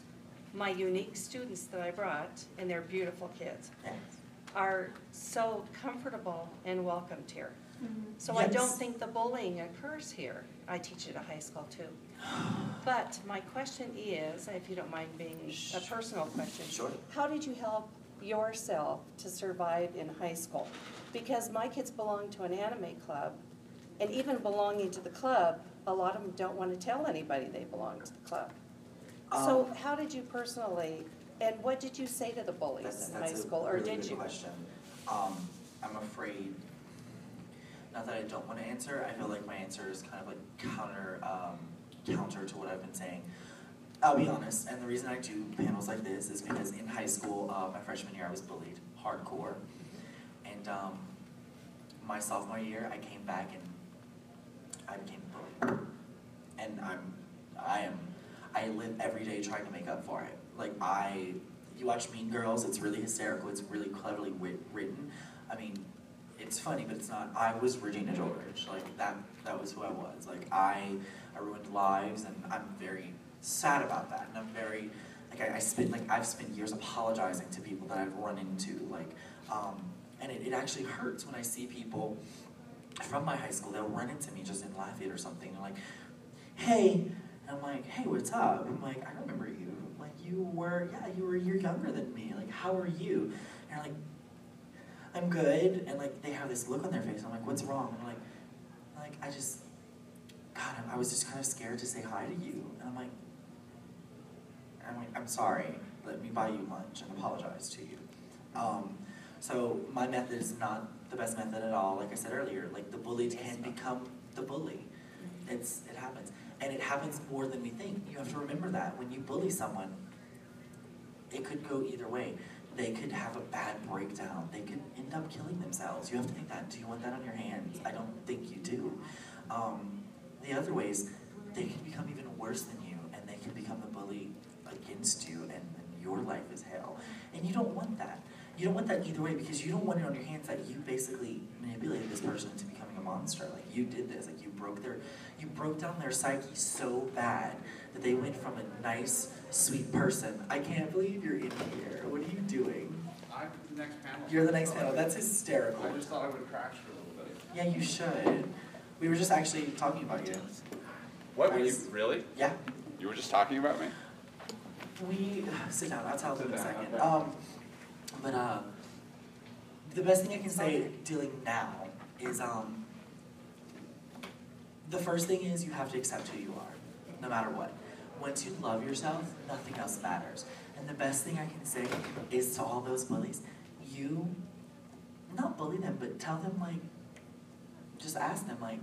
my unique students that I brought, and they're beautiful kids, are so comfortable and welcomed here. Mm-hmm. So I don't think the bullying occurs here. I teach at a high school too. But my question is, if you don't mind being a personal question. Sure. How did you help yourself to survive in high school? Because my kids belong to an anime club, and even belonging to the club, a lot of them don't want to tell anybody they belong to the club. So Um, how did you personally, and what did you say to the bullies That's, in high that's a school, or really did good you? question. Um, I'm afraid, not that I don't want to answer, I feel like my answer is kind of like counter, um, counter to what I've been saying. I'll be honest, and the reason I do panels like this is because in high school, uh, my freshman year, I was bullied hardcore. And And um, my sophomore year, I came back and I became a bully. And I'm, I am, I live every day trying to make up for it. Like I, you watch Mean Girls, it's really hysterical, it's really cleverly writ- written. I mean, it's funny, but it's not. I was Regina George, like that. That was who I was. Like I, I ruined lives, and I'm very sad about that. And I'm very, like I, I spent like I've spent years apologizing to people that I've run into, like, um, and it, it actually hurts when I see people from my high school. They'll run into me just in Lafayette or something, and like, hey, and I'm like, hey, what's up? I'm like, I remember you. Like you were, yeah, you were a year younger than me. Like how are you? And they're like, I'm good. And like they have this look on their face. I'm like, what's wrong? And I'm like, like I just, God, I was just kind of scared to say hi to you. And I'm like, I'm like, I'm sorry. Let me buy you lunch and apologize to you. Um, so my method is not the best method at all. Like I said earlier, like the bully can become the bully. It's it happens, and it happens more than we think. You have to remember that when you bully someone, it could go either way. They could have a bad breakdown. They could end up killing themselves. You have to think that. Do you want that on your hands? I don't think you do. Um, the other ways, they can become even worse than you, and they can become the bully against you, and, and your life is hell. And you don't want that. You don't want that either way because you don't want it on your hands that you basically manipulated this person into becoming a monster. Like you did this. Like you broke their, you broke down their psyche so bad that they went from a nice, sweet person. I can't believe you're in here. What are you doing? I'm the next panel. You're the next panel. That's hysterical. I just thought I would crash for a little bit. Yeah, you should. We were just actually talking about you. What, I were you, really? Yeah. You were just talking about me? We sit down. I'll tell them in a second. okay. Um, but uh, the best thing I can say dealing now is um, the first thing is you have to accept who you are, no matter what. Once you love yourself, nothing else matters. And the best thing I can say is to all those bullies, you not bully them, but tell them like, just ask them like,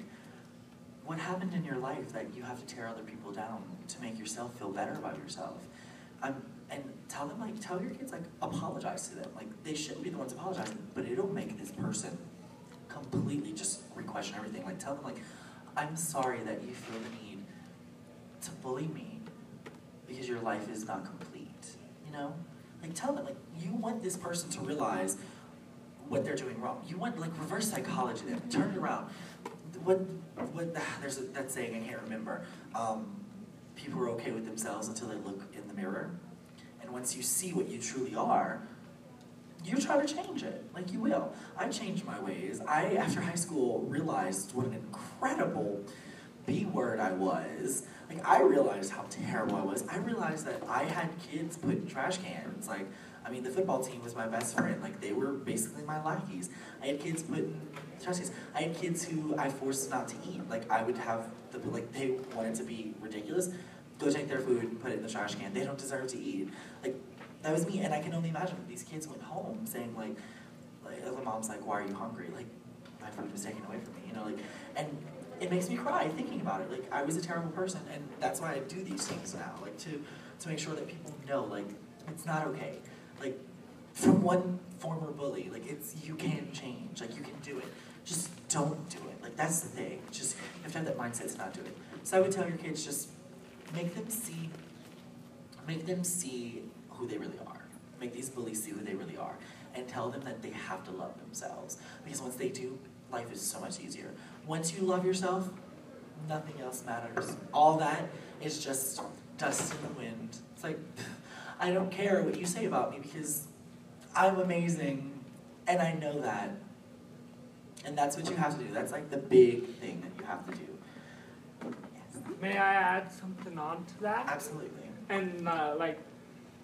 what happened in your life that you have to tear other people down to make yourself feel better about yourself? Um, and tell them like, tell your kids like, apologize to them. Like they shouldn't be the ones apologizing, but it'll make this person completely just re-question everything. Like tell them like, I'm sorry that you feel the need to bully me because your life is not complete. You know, like tell them like you want this person to realize what they're doing wrong. You want like reverse psychology them. Turn it around. What what there's a, that saying I can't remember. Um, people are okay with themselves until they look in the mirror, and once you see what you truly are, you try to change it. Like you will. I changed my ways. I after high school realized what an incredible B word I was. Like I realized how terrible I was. I realized that I had kids put in trash cans. Like I mean, the football team was my best friend. Like they were basically my lackeys. I had kids put in trash cans. I had kids who I forced not to eat. Like I would have the like they wanted to be ridiculous. Go take their food and put it in the trash can. They don't deserve to eat. Like that was me, and I can only imagine that these kids went home saying like, like the mom's like, "Why are you hungry?" Like my food was taken away from me. You know, like and it makes me cry thinking about it. Like I was a terrible person, and that's why I do these things now. Like to to make sure that people know like it's not okay. Like from one former bully, like it's you can change. Like you can do it. Just don't do it. Like that's the thing. Just you have to have that mindset to not do it. So I would tell your kids just make them see, make them see who they really are. Make these bullies see who they really are, and tell them that they have to love themselves. Because once they do, life is so much easier. Once you love yourself, nothing else matters. All that is just dust in the wind. It's like, I don't care what you say about me because I'm amazing and I know that. And that's what you have to do. That's like the big thing that you have to do. Yes. May I add something on to that? Absolutely. And uh, like,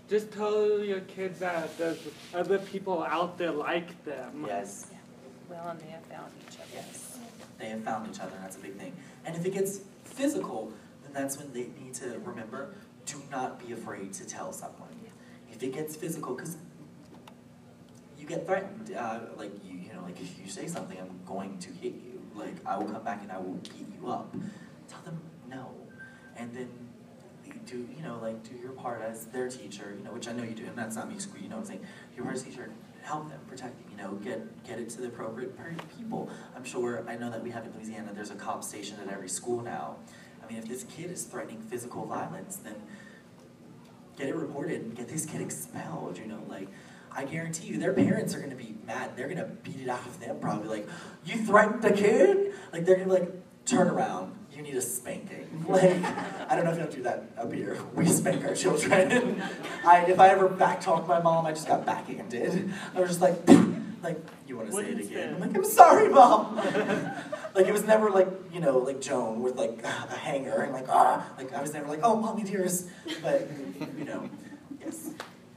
just tell your kids that there's other people out there like them. Yes. Well, and they have found each other. Yes. They have found each other, and that's a big thing. And if it gets physical, then that's when they need to remember do not be afraid to tell someone. If it gets physical, because you get threatened, uh, like you, you know, like if you say something, I'm going to hit you. Like I will come back and I will beat you up. Tell them no, and then do you know like do your part as their teacher, you know, which I know you do, and that's not me you know, what I'm saying your part as teacher, help them, protect them, you know, get get it to the appropriate people. I'm sure I know that we have in Louisiana. There's a cop station at every school now. I mean, if this kid is threatening physical violence, then get it reported and get this kid expelled. You know, like I guarantee you, their parents are gonna be mad. They're gonna beat it out of them. Probably like, you threatened the kid. Like they're gonna be like, turn around. You need a spanking. Like I don't know if you will do that up here. We spank our children. I if I ever backtalked my mom, I just got backhanded. I was just like, like you want to say it again? say. I'm like, I'm sorry, mom. like it was never like you know like Joan with like a hanger and like ah like I was never like oh mommy dearest. But you know, yes.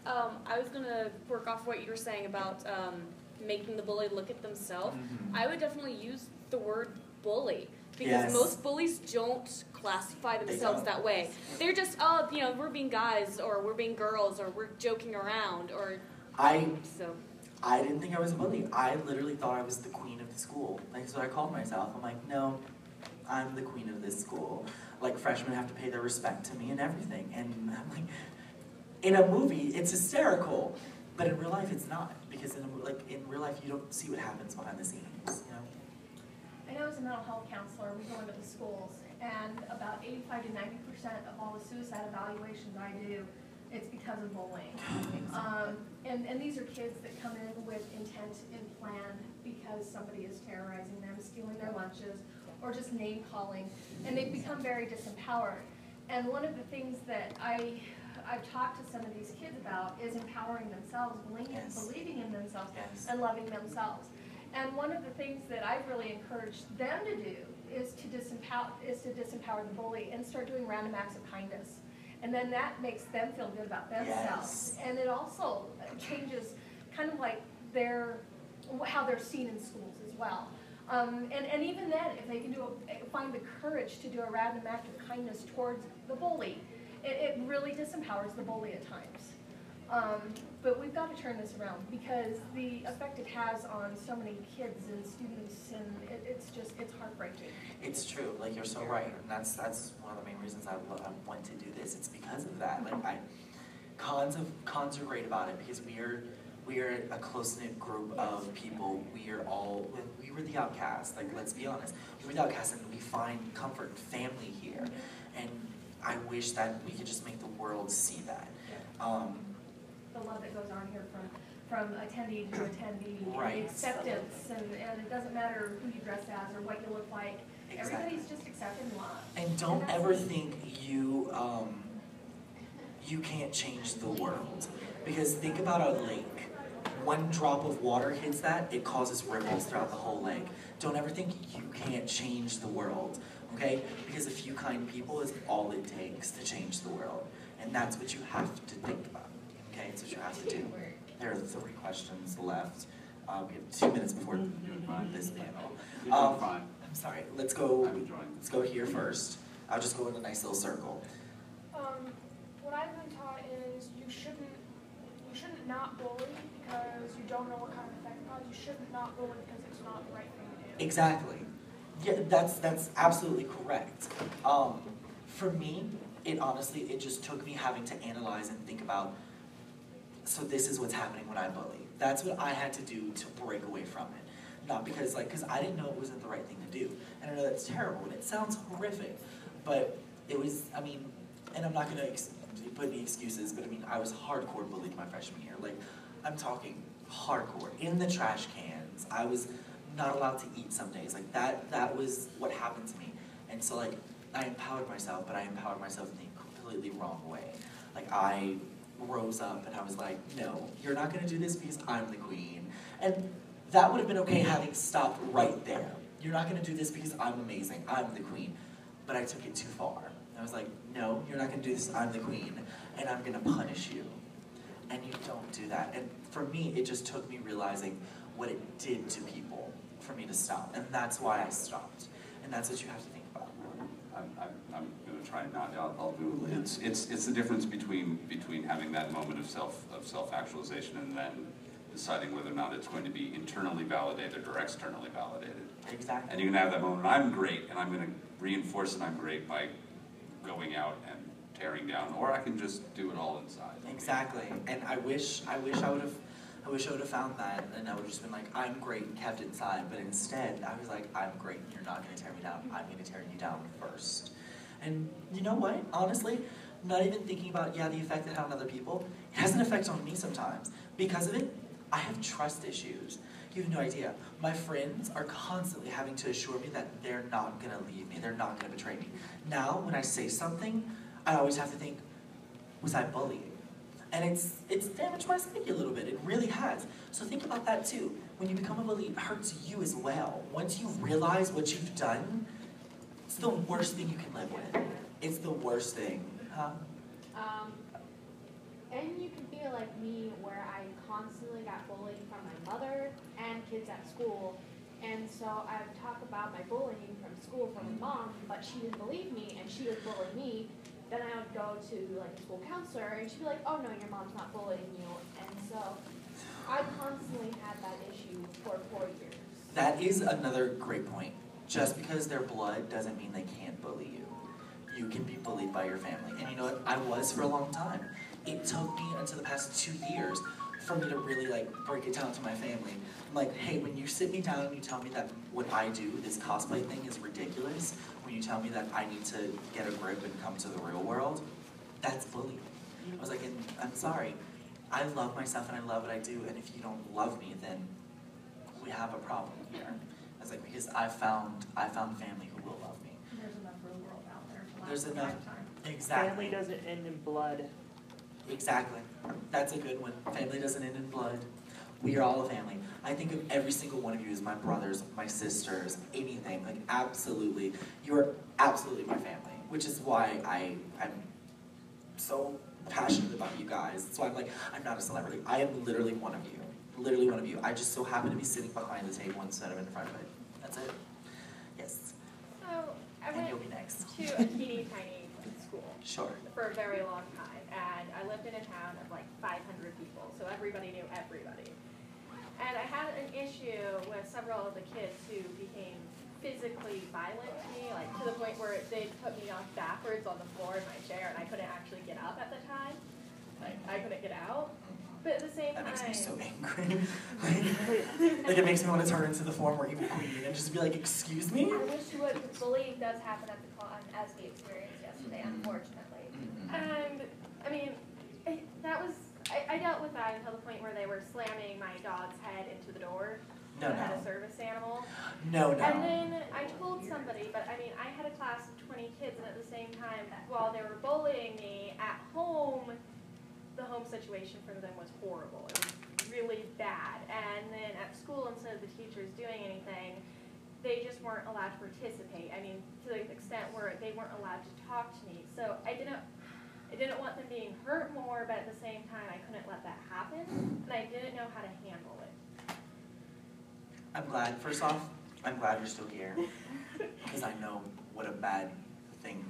Um, I was gonna work off what you were saying about um, making the bully look at themselves. Mhm. I would definitely use the word bully because Yes. most bullies don't classify themselves that way. They're just, oh, you know, we're being guys or we're being girls or we're joking around or I so. I didn't think I was a bully. I literally thought I was the queen of the school. Like, so I called myself. I'm like, no, I'm the queen of this school. Like, freshmen have to pay their respect to me and everything. And I'm like, in a movie, it's hysterical, but in real life, it's not because in a, like in real life, you don't see what happens behind the scenes. I know as a mental health counselor, we go into the schools, and about eighty-five to ninety percent of all the suicide evaluations I do, it's because of bullying. Um, and, and these are kids that come in with intent and plan because somebody is terrorizing them, stealing their lunches, or just name calling, and they become very disempowered. And one of the things that I, I've talked to some of these kids about is empowering themselves, believing, Yes. believing in themselves, Yes. and loving themselves. And one of the things that I've really encouraged them to do is to disempower, is to disempower the bully and start doing random acts of kindness. And then that makes them feel good about themselves. And it also changes kind of like their, how they're seen in schools as well. Um, and, and even then, if they can do, a, find the courage to do a random act of kindness towards the bully, it, it really disempowers the bully at times. Um, but we've got to turn this around because the effect it has on so many kids and students, and it, it's just, it's heartbreaking. It's true, like you're so right, and that's that's one of the main reasons I, lo- I want to do this. It's because of that. Like I, cons of cons are great about it because we are we are a close knit group of people. We are all we were the outcasts. Like let's be honest, we were the outcasts, and we find comfort and family here. And I wish that we could just make the world see that. Um, The love that goes on here from, from attendee to attendee, and Right. the acceptance, and, and it doesn't matter who you dress as or what you look like. Exactly. Everybody's just accepted and loved. And don't ever think you um, you can't change the world. Because think about a lake. One drop of water hits that, it causes ripples throughout the whole lake. Don't ever think you can't change the world, okay? Because a few kind people is all it takes to change the world. And that's what you have to think about, okay? It's what you have to do. There are three questions left. Uh, we have two minutes before this panel. Um. I'm sorry, let's go, let's go here first. I'll just go in a nice little circle. Um, what I've been taught is you shouldn't you shouldn't not bully because you don't know what kind of effect it causes. You shouldn't not bully because it's not the right thing to do. Exactly. Yeah, that's that's absolutely correct. Um, for me, it honestly it just took me having to analyze and think about. So this is what's happening when I bully. That's what I had to do to break away from it. Not because like because I didn't know it wasn't the right thing to do, and I know that's terrible and it sounds horrific, but it was. I mean, and I'm not gonna put any excuses, but I mean I was hardcore bullied my freshman year. Like I'm talking hardcore in the trash cans. I was not allowed to eat some days. Like that that was what happened to me. And so like I empowered myself, but I empowered myself in the completely wrong way. Like I rose up and I was like, no, you're not gonna do this because I'm the queen. And that would have been okay having stopped right there. You're not gonna do this because I'm amazing, I'm the queen. But I took it too far. I was like, no, you're not gonna do this, I'm the queen, and I'm gonna punish you. And you don't do that. And for me, it just took me realizing what it did to people for me to stop. And that's why I stopped. And that's what you have to think about. I'm, I'm, I'm not, I'll, I'll do, it's, it's, it's the difference between, between having that moment of self, of self-actualization and then deciding whether or not it's going to be internally validated or externally validated. Exactly. And you can have that moment, I'm great, and I'm gonna reinforce that I'm great by going out and tearing down, or I can just do it all inside. Exactly, and I wish, I wish I would have, I wish I would have found that, and I would have just been like, I'm great and kept inside, but instead, I was like, I'm great, and you're not gonna tear me down, I'm gonna tear you down first. And you know what, honestly, not even thinking about, yeah, the effect it had on other people, it has an effect on me sometimes. Because of it, I have trust issues. You have no idea. My friends are constantly having to assure me that they're not gonna leave me, they're not gonna betray me. Now, when I say something, I always have to think, was I bullying? And it's it's damaged my psyche a little bit. It really has. So think about that too. When you become a bully, it hurts you as well. Once you realize what you've done, it's the worst thing you can live with. It's the worst thing. Huh? Um, and you can feel like me where I constantly got bullied from my mother and kids at school. And so I would talk about my bullying from school from my mom, but she didn't believe me and she would bully me. Then I would go to like a school counselor and she'd be like, oh no, your mom's not bullying you. And so I constantly had that issue for four years. That is another great point. Just because they're blood doesn't mean they can't bully you. You can be bullied by your family. And you know what? I was for a long time. It took me until the past two years for me to really like break it down to my family. I'm like, hey, when you sit me down and you tell me that what I do, this cosplay thing is ridiculous, when you tell me that I need to get a grip and come to the real world, that's bullying. I was like, and I'm sorry. I love myself and I love what I do, and if you don't love me, then we have a problem here. I was like, because I found I found family who will love me. There's enough real world out there to last There's a enough lifetime. exactly. Family doesn't end in blood. Exactly. That's a good one. Family doesn't end in blood. We are all a family. I think of every single one of you as my brothers, my sisters, anything. Like absolutely. You're absolutely my family. Which is why I I'm so passionate about you guys. That's why I'm like, I'm not a celebrity. I am literally one of you. Literally one of you. I just so happen to be sitting behind the table instead of in front of it. That's it. Yes. So I And went you'll be next. to a teeny tiny school Sure. for a very long time, and I lived in a town of like 500 people, so everybody knew everybody. And I had an issue with several of the kids who became physically violent to me, like to the point where they put me off backwards on the floor in my chair, and I couldn't actually get up at the time. Like I couldn't get out. But at the same That time, makes me so angry. like, like it makes me want to turn into the former evil queen and just be like, excuse me? I wish you would, bullying does happen at the con, as we experienced yesterday, mm-hmm. unfortunately. And I mean, I, that was I, I dealt with that until the point where they were slamming my dog's head into the door. No, I had a service animal. No, no. And then I told somebody, but I mean, I had a class of 20 kids, and at the same time, while they were bullying me at home, the home situation for them was horrible. It was really bad. And then at school, instead of the teachers doing anything, they just weren't allowed to participate. I mean, to the extent where they weren't allowed to talk to me. So I didn't, I didn't want them being hurt more, but at the same time, I couldn't let that happen, and I didn't know how to handle it. I'm glad, first off, I'm glad you're still here. Because I know what a bad thing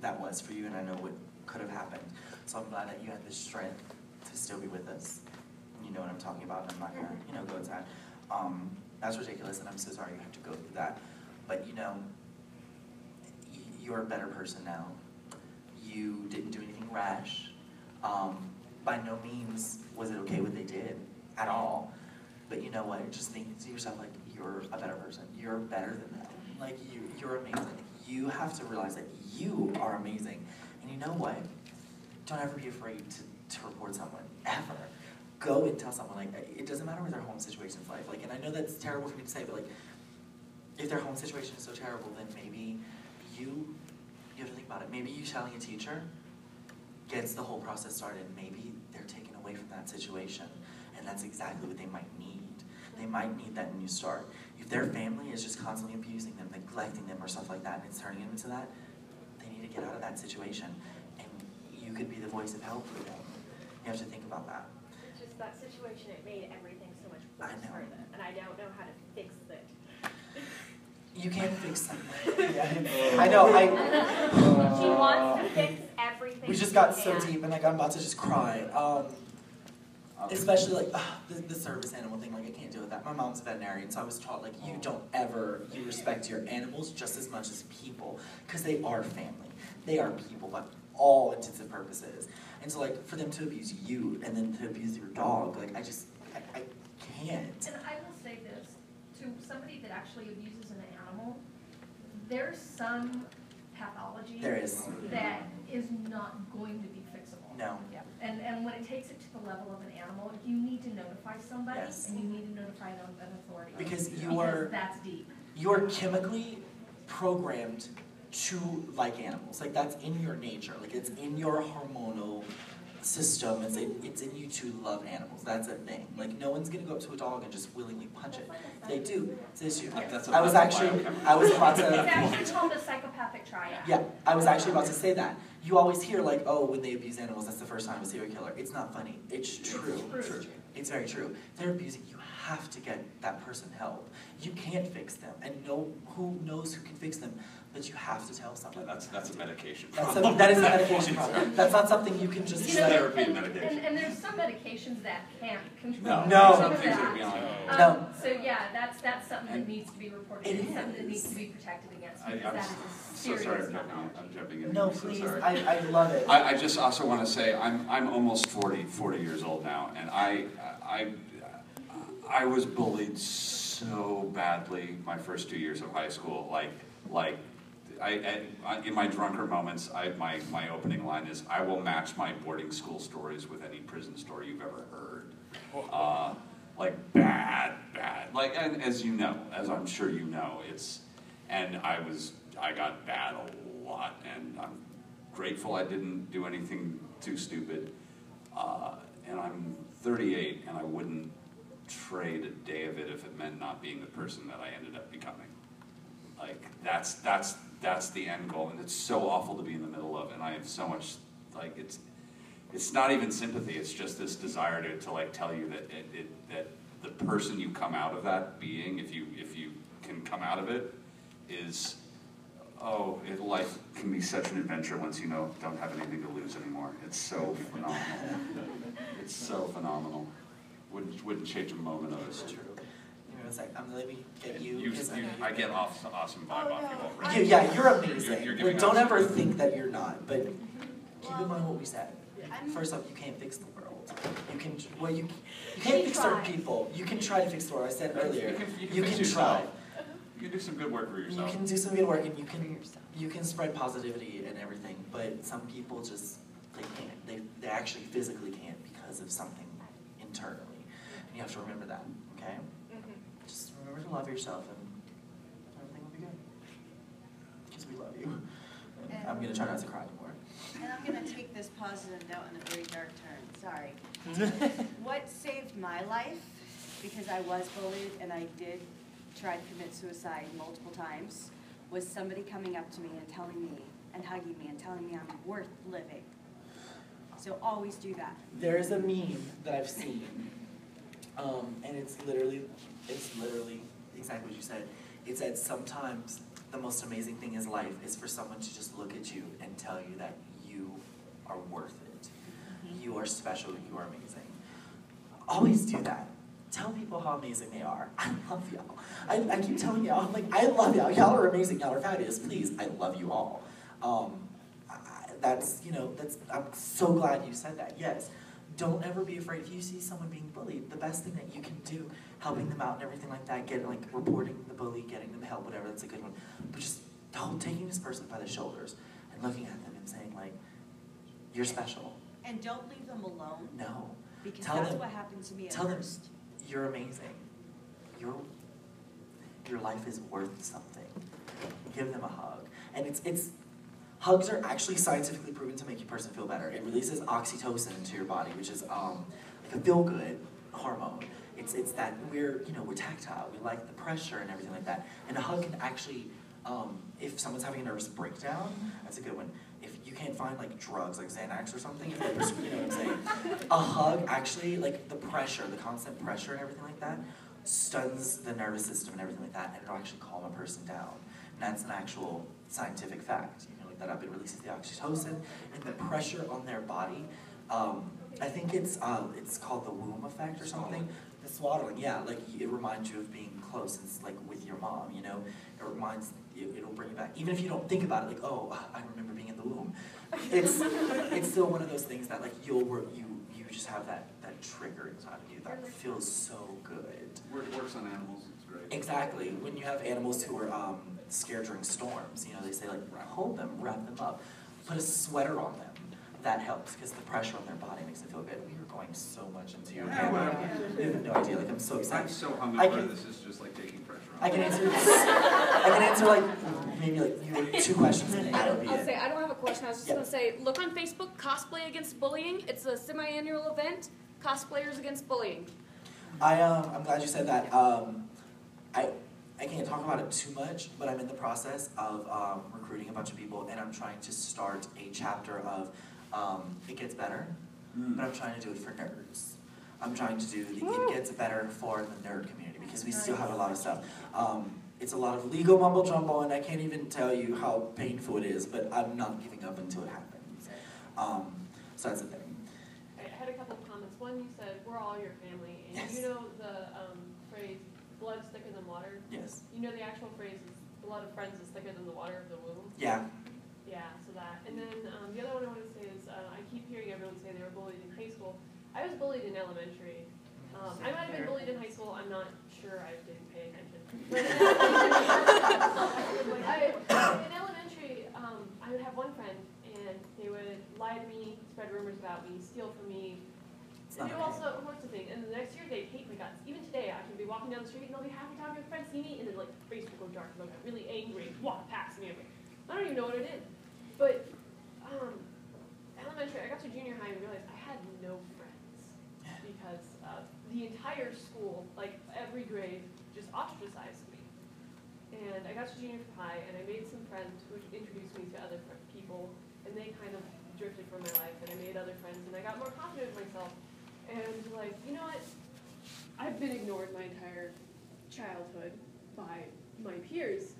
that was for you and I know what could have happened. So I'm glad that you had the strength to still be with us. You know what I'm talking about, I'm not gonna, you know, go into that. Um, that's ridiculous and I'm so sorry you have to go through that. But you know, you're a better person now. You didn't do anything rash. Um, by no means was it okay what they did at all. But you know what? Just think to yourself like you're a better person. You're better than them. Like you, you're amazing. You have to realize that you are amazing. And you know what? Don't ever be afraid to, to report someone ever. Go and tell someone like uh, it doesn't matter what their home situation's like. Like, and I know that's terrible for me to say, but like, if their home situation is so terrible, then maybe you you have to think about it. Maybe you telling a teacher gets the whole process started. Maybe they're taken away from that situation, and that's exactly what they might need. They might need that new start. If their family is just constantly abusing them, neglecting them, or stuff like that, and it's turning them into that, they need to get out of that situation. And you could be the voice of help for them. You have to think about that. It's just that situation, it made everything so much I worse know. for them, and I don't know how to fix it. You can't fix something. Yeah. I know. I. She wants to fix everything. We just got so can. deep, and like I'm about to just cry. Um, especially like ugh, the, the service animal thing. Like I can't deal with that. My mom's a veterinarian, so I was taught like you don't ever you respect your animals just as much as people because they are family. They are people, but all intents and purposes. And so like for them to abuse you and then to abuse your dog, like I just I, I can't. And I will say this, to somebody that actually abuses an animal, there's some pathology There is. that is not going to be fixable. No. Yeah, and, and when it takes it to the level of an animal, you need to notify somebody, Yes. and you need to notify an an authority. Because you are- that's deep. You're chemically programmed to like animals. Like that's in your nature. Like it's in your hormonal system. It's in, it's in you to love animals. That's a thing. Like no one's gonna go up to a dog and just willingly punch it. They do. It's an issue. Like, that's a- I was actually I was about It's to actually called the psychopathic triad. Yeah, I was actually about to say that. You always hear like, oh, when they abuse animals, that's the first time a serial killer. It's not funny. It's true. It's true. It's very true. They're abusing. You have to get that person help. You can't fix them, and no, who knows who can fix them? But you have to tell someone. That's, that's a medication That's problem. a, that is a medication problem. That's not something you can just You know, say. Therapy and, medication. and, and there's some medications that can't control No. No. some Some of things are beyond. Um, No. So yeah, that's, that's something that needs to be reported, It and something that is. needs to be protected against, I, I'm that is s- a so sorry, serious I'm jumping. I'm jumping in. No, I'm so please. sorry. I, I love it. I, I just also want to say, I'm, I'm almost 40, 40 years old now, and I, I, I was bullied so badly my first two years of high school, like, like, I, I, in my drunker moments, I, my, my opening line is, I will match my boarding school stories with any prison story you've ever heard. Uh, like bad, bad, like, and as you know, as I'm sure you know, it's, and I was, I got bad a lot, and I'm grateful I didn't do anything too stupid. Uh, and I'm 38, and I wouldn't trade a day of it if it meant not being the person that I ended up becoming. Like that's that's that's the end goal, and it's so awful to be in the middle of. And I have so much like it's it's not even sympathy. It's just this desire to, to like tell you that it, it that the person you come out of that being, if you if you can come out of it, is oh, it, life can be such an adventure once you know don't have anything to lose anymore. It's so phenomenal. it's so phenomenal. Wouldn't wouldn't change a moment of it. True. You like I'm gonna be get you. You, 'cause you, I- I get off, awesome vibe Oh, off you already. You- yeah, you're amazing. You're- you're Like, don't us- ever think that you're not. But keep in mind what we said. I'm- First off, you can't fix the world. You can, well, you, you can't fix certain people. You can try to fix the world. I said earlier. You can, you can You can try. You can do some good work for yourself. You can do some good work and you can you can spread positivity and everything, but some people just they can't. They they actually physically can't because of something internally. And you have to remember that, okay? Remember to love yourself and everything will be good. Because we love you. And I'm gonna try not to cry anymore. And I'm gonna take this positive note in a very dark turn, sorry. What saved my life, because I was bullied and I did try to commit suicide multiple times, was somebody coming up to me and telling me, and hugging me and telling me I'm worth living. So always do that. There is a meme that I've seen, um, and it's literally, it's literally exactly what you said. It said sometimes the most amazing thing in life is for someone to just look at you and tell you that you are worth it. You are special. You are amazing. Always do that. Tell people how amazing they are. I love y'all. I, I keep telling y'all, I'm like, I love y'all. Y'all are amazing. Y'all are fabulous. Please, I love you all. Um, I, that's, you know, that's, I'm so glad you said that. Yes. Don't ever be afraid. If you see someone being bullied, the best thing that you can do, helping them out and everything like that, getting, like, reporting the bully, getting them help, whatever, that's a good one. But just hold, taking this person by the shoulders and looking at them and saying, like, you're special. And don't leave them alone, No. because Tell that's them- what happened to me at Tell them you're amazing. Your your life is worth something. Give them a hug. And it's it's hugs are actually scientifically proven to make your person feel better. It releases oxytocin into your body, which is um like a feel good hormone. It's it's that we're you know we're tactile. We like the pressure and everything like that. And a hug can actually um, if someone's having a nervous breakdown, that's a good one. If you can't find like drugs like Xanax or something, you know what I'm saying, a hug actually like the pressure, the constant pressure and everything like that, stuns the nervous system and everything like that, and it'll actually calm a person down. And that's an actual scientific fact. You look that up. It releases the oxytocin and the pressure on their body. Um, I think it's uh, it's called the womb effect or something. The swaddling, yeah, like it reminds you of being close, and it's like with your mom, you know? It reminds, you, it'll bring you back, even if you don't think about it, like, oh, I remember being in the womb. It's, it's still one of those things that like you'll, work, you, you just have that, that trigger inside of you that feels so good. Work, works on animals, it's great. Exactly, when you have animals who are um, scared during storms, you know, they say like, hold them, wrap them up, put a sweater on them. That helps because the pressure on their body makes them feel good. We are going so much into your Yeah, well, You have no idea. Like I'm so excited. I'm so I hummingbird, can- this is just like taking pressure off. I can answer. This. I can answer like maybe like you two questions and that'll be I'll it. say, I don't have a question, I was just Yeah. gonna say, look on Facebook, Cosplay Against Bullying, it's a semi-annual event, cosplayers against bullying. I um I'm glad you said that. Um, I I can't talk about it too much, but I'm in the process of um, recruiting a bunch of people, and I'm trying to start a chapter of um, it gets better, but I'm trying to do it for nerds. I'm trying to do the it gets better for the nerd community because we still have a lot of stuff. Um, it's a lot of legal mumble jumble, and I can't even tell you how painful it is, but I'm not giving up until it happens. Um, so that's the thing. I had a couple of comments. One, you said, we're all your family, and Yes. you know the um, phrase, blood's thicker than water? Yes. You know the actual phrase is, blood of friends is thicker than the water of the womb? Yeah. Yeah, so that. And then um, the other one I want to say is, uh, I keep hearing everyone say they were bullied in high school. I was bullied in elementary. Um, I might have been bullied in high school, I'm not sure, I didn't pay attention. I, in elementary, um, I would have one friend, and they would lie to me, spread rumors about me, steal from me, It's and not do okay. all sorts of sorts of things. And the next year, they'd hate my guts. Even today, I can be walking down the street, and they'll be happy talking to a friend, see me, and then like face will go dark, and they'll get really angry, walk past me. I'm like, I don't even know what it is. But um, elementary, I got to junior high and realized I had no friends because uh, the entire school, like every grade, just ostracized me. And I got to junior high and I made some friends who introduced me to other people, and they kind of drifted from my life, and I made other friends, and I got more confident in myself. And like, you know what? I've been ignored my entire childhood by my peers.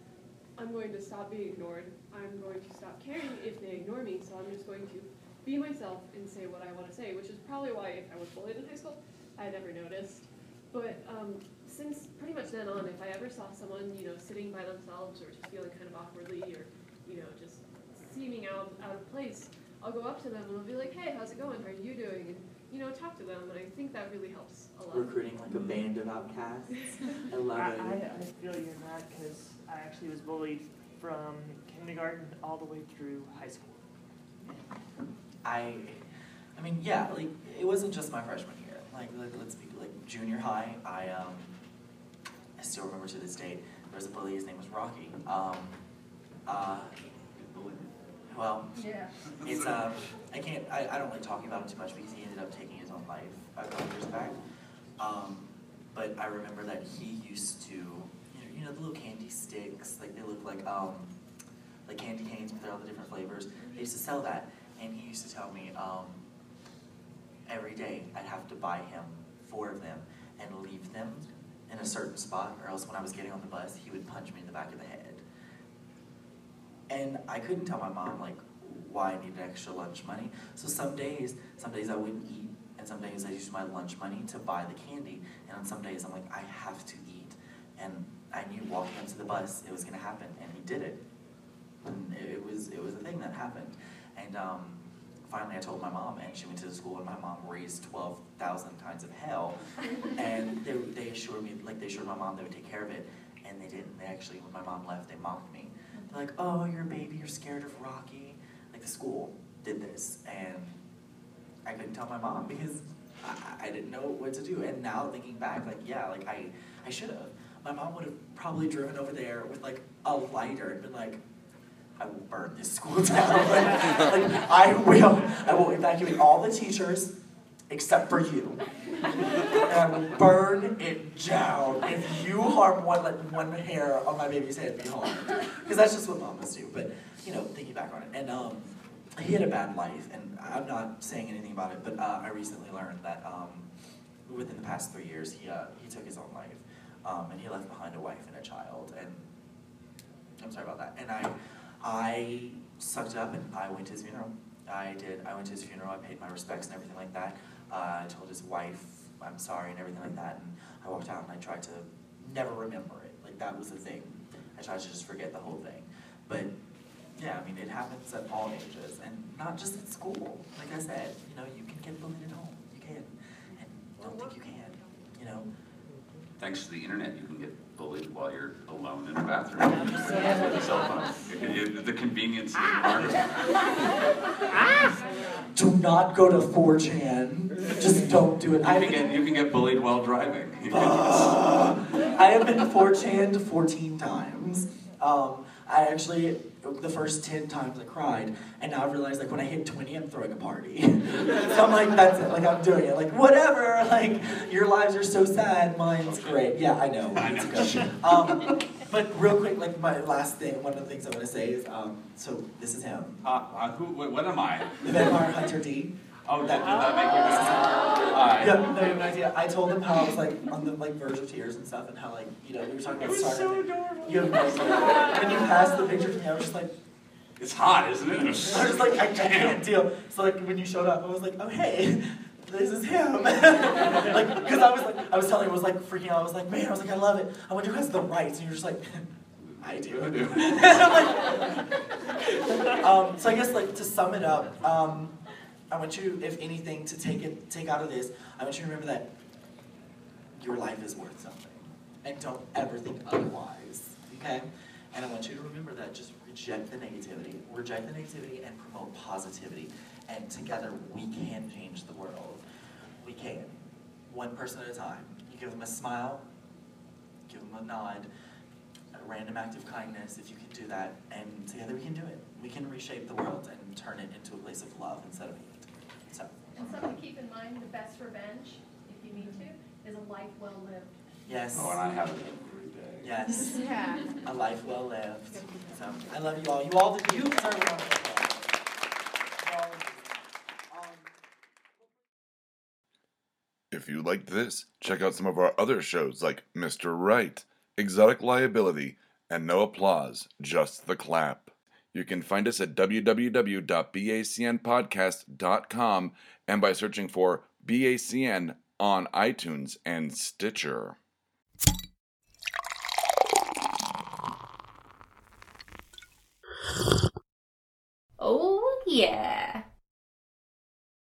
I'm going to stop being ignored. I'm going to stop caring if they ignore me, so I'm just going to be myself and say what I want to say, which is probably why if I was bullied in high school, I never noticed. But um, since pretty much then on, if I ever saw someone, you know, sitting by themselves or just feeling kind of awkwardly or, you know, just seeming out, out of place, I'll go up to them and I'll be like, hey, how's it going? How are you doing? And, you know, talk to them. And I think that really helps a lot. Recruiting like a band of outcasts. I love I, it. I, I feel you're not because I actually was bullied from kindergarten all the way through high school. I, I mean, yeah, like it wasn't just my freshman year. Like, let, let's be like junior high. I um, I still remember to this day. There was a bully. His name was Rocky. Um, uh, well, Yeah. it's um, I can't. I, I don't like talking about him too much because he ended up taking his own life a couple years back. Um, but I remember that he used to, you know, you know the little candy sticks, like they look like um, like candy canes, but they're all the different flavors. They used to sell that, and he used to tell me um, every day I'd have to buy him four of them and leave them in a certain spot, or else when I was getting on the bus, he would punch me in the back of the head. And I couldn't tell my mom like why I needed extra lunch money. So some days, some days I wouldn't eat, and some days I used my lunch money to buy the candy. And on some days I'm like, I have to eat. And I knew walking up to the bus it was gonna happen, and he did it. And it, was it was a thing that happened. And um, finally I told my mom, and she went to the school, and my mom raised twelve thousand kinds of hell. and they they assured me, like they assured my mom they would take care of it, and they didn't. They actually, when my mom left, they mocked me. Like, "Oh, you're a baby. You're scared of Rocky." Like the school did this, and I couldn't tell my mom because I, I didn't know what to do. And now thinking back, like, yeah, like I, I should have. My mom would have probably driven over there with like a lighter and been like, I will burn this school down. like, I will. I will evacuate all the teachers except for you. And I will burn it down. If you harm one, like, one hair on my baby's head, be. Because that's just what mamas do. But, you know, thinking back on it. And um, he had a bad life, and I'm not saying anything about it, but uh, I recently learned that um, within the past three years, he, uh, he took his own life. Um, and he left behind a wife and a child. And I'm sorry about that. And I, I sucked up and I went to his funeral. I did. I went to his funeral. I paid my respects and everything like that. Uh, I told his wife I'm sorry and everything like that. And I walked out and I tried to never remember it. Like that was the thing. I tried to just forget the whole thing. But yeah, I mean, it happens at all ages and not just at school. Like I said, you know, you can get bullied at home. You can. And don't think you can, you know. Thanks to the internet, you can get bullied while you're alone in a bathroom. With a cell phone. It- it- The convenience is. Do not go to 4chan. Just don't do it. You I can get, you can get bullied while driving. You can- I have been 4chan 14 times. Um, I actually, the first 10 times I cried, and now I've realized, like when I hit 20, I'm throwing a party. so I'm like, that's it, like I'm doing it. Like, whatever, like, your lives are so sad, mine's great. Yeah, I know. I It's know. good. Um, but real quick, like, my last thing, one of the things I want to say is, um, so this is him. Uh, uh, who, what what am I? The Vampire Hunter D. Oh, that, did that make you Hi. Yeah, no, you have no idea. I told him how I was like on the like verge of tears and stuff, and how like you know we were talking about It Star. so adorable. You have no idea. When you passed the picture to me, I was just like, It's hot, isn't it? I was just like, I, I can't deal. So like when you showed up, I was like, oh hey, this is him. like because I was like, I was telling, him, I was like freaking out. I was like, man, I was like, I love it. I wonder who has the rights, and you're just like. I do. I do. um, so I guess like to sum it up, um, I want you, if anything, to take it take out of this. I want you to remember that your life is worth something, and don't ever think otherwise. Okay? And I want you to remember that. Just reject the negativity, reject the negativity, and promote positivity. And together we can change the world. We can, one person at a time. You give them a smile, give them a nod a random act of kindness, if you can do that, and together we can do it. We can reshape the world and turn it into a place of love instead of hate. So, And something to keep in mind, the best revenge, if you need to, is a life well lived. yes, Oh, and I have it every day. yes, Yeah. a life well lived. So, I love you all. You all, you deserve a round of applause. You all- um, If you liked this, check out some of our other shows like Mr. Right, Exotic Liability, and No Applause, Just the Clap. You can find us at www.bacnpodcast.com and by searching for BACN on iTunes and Stitcher.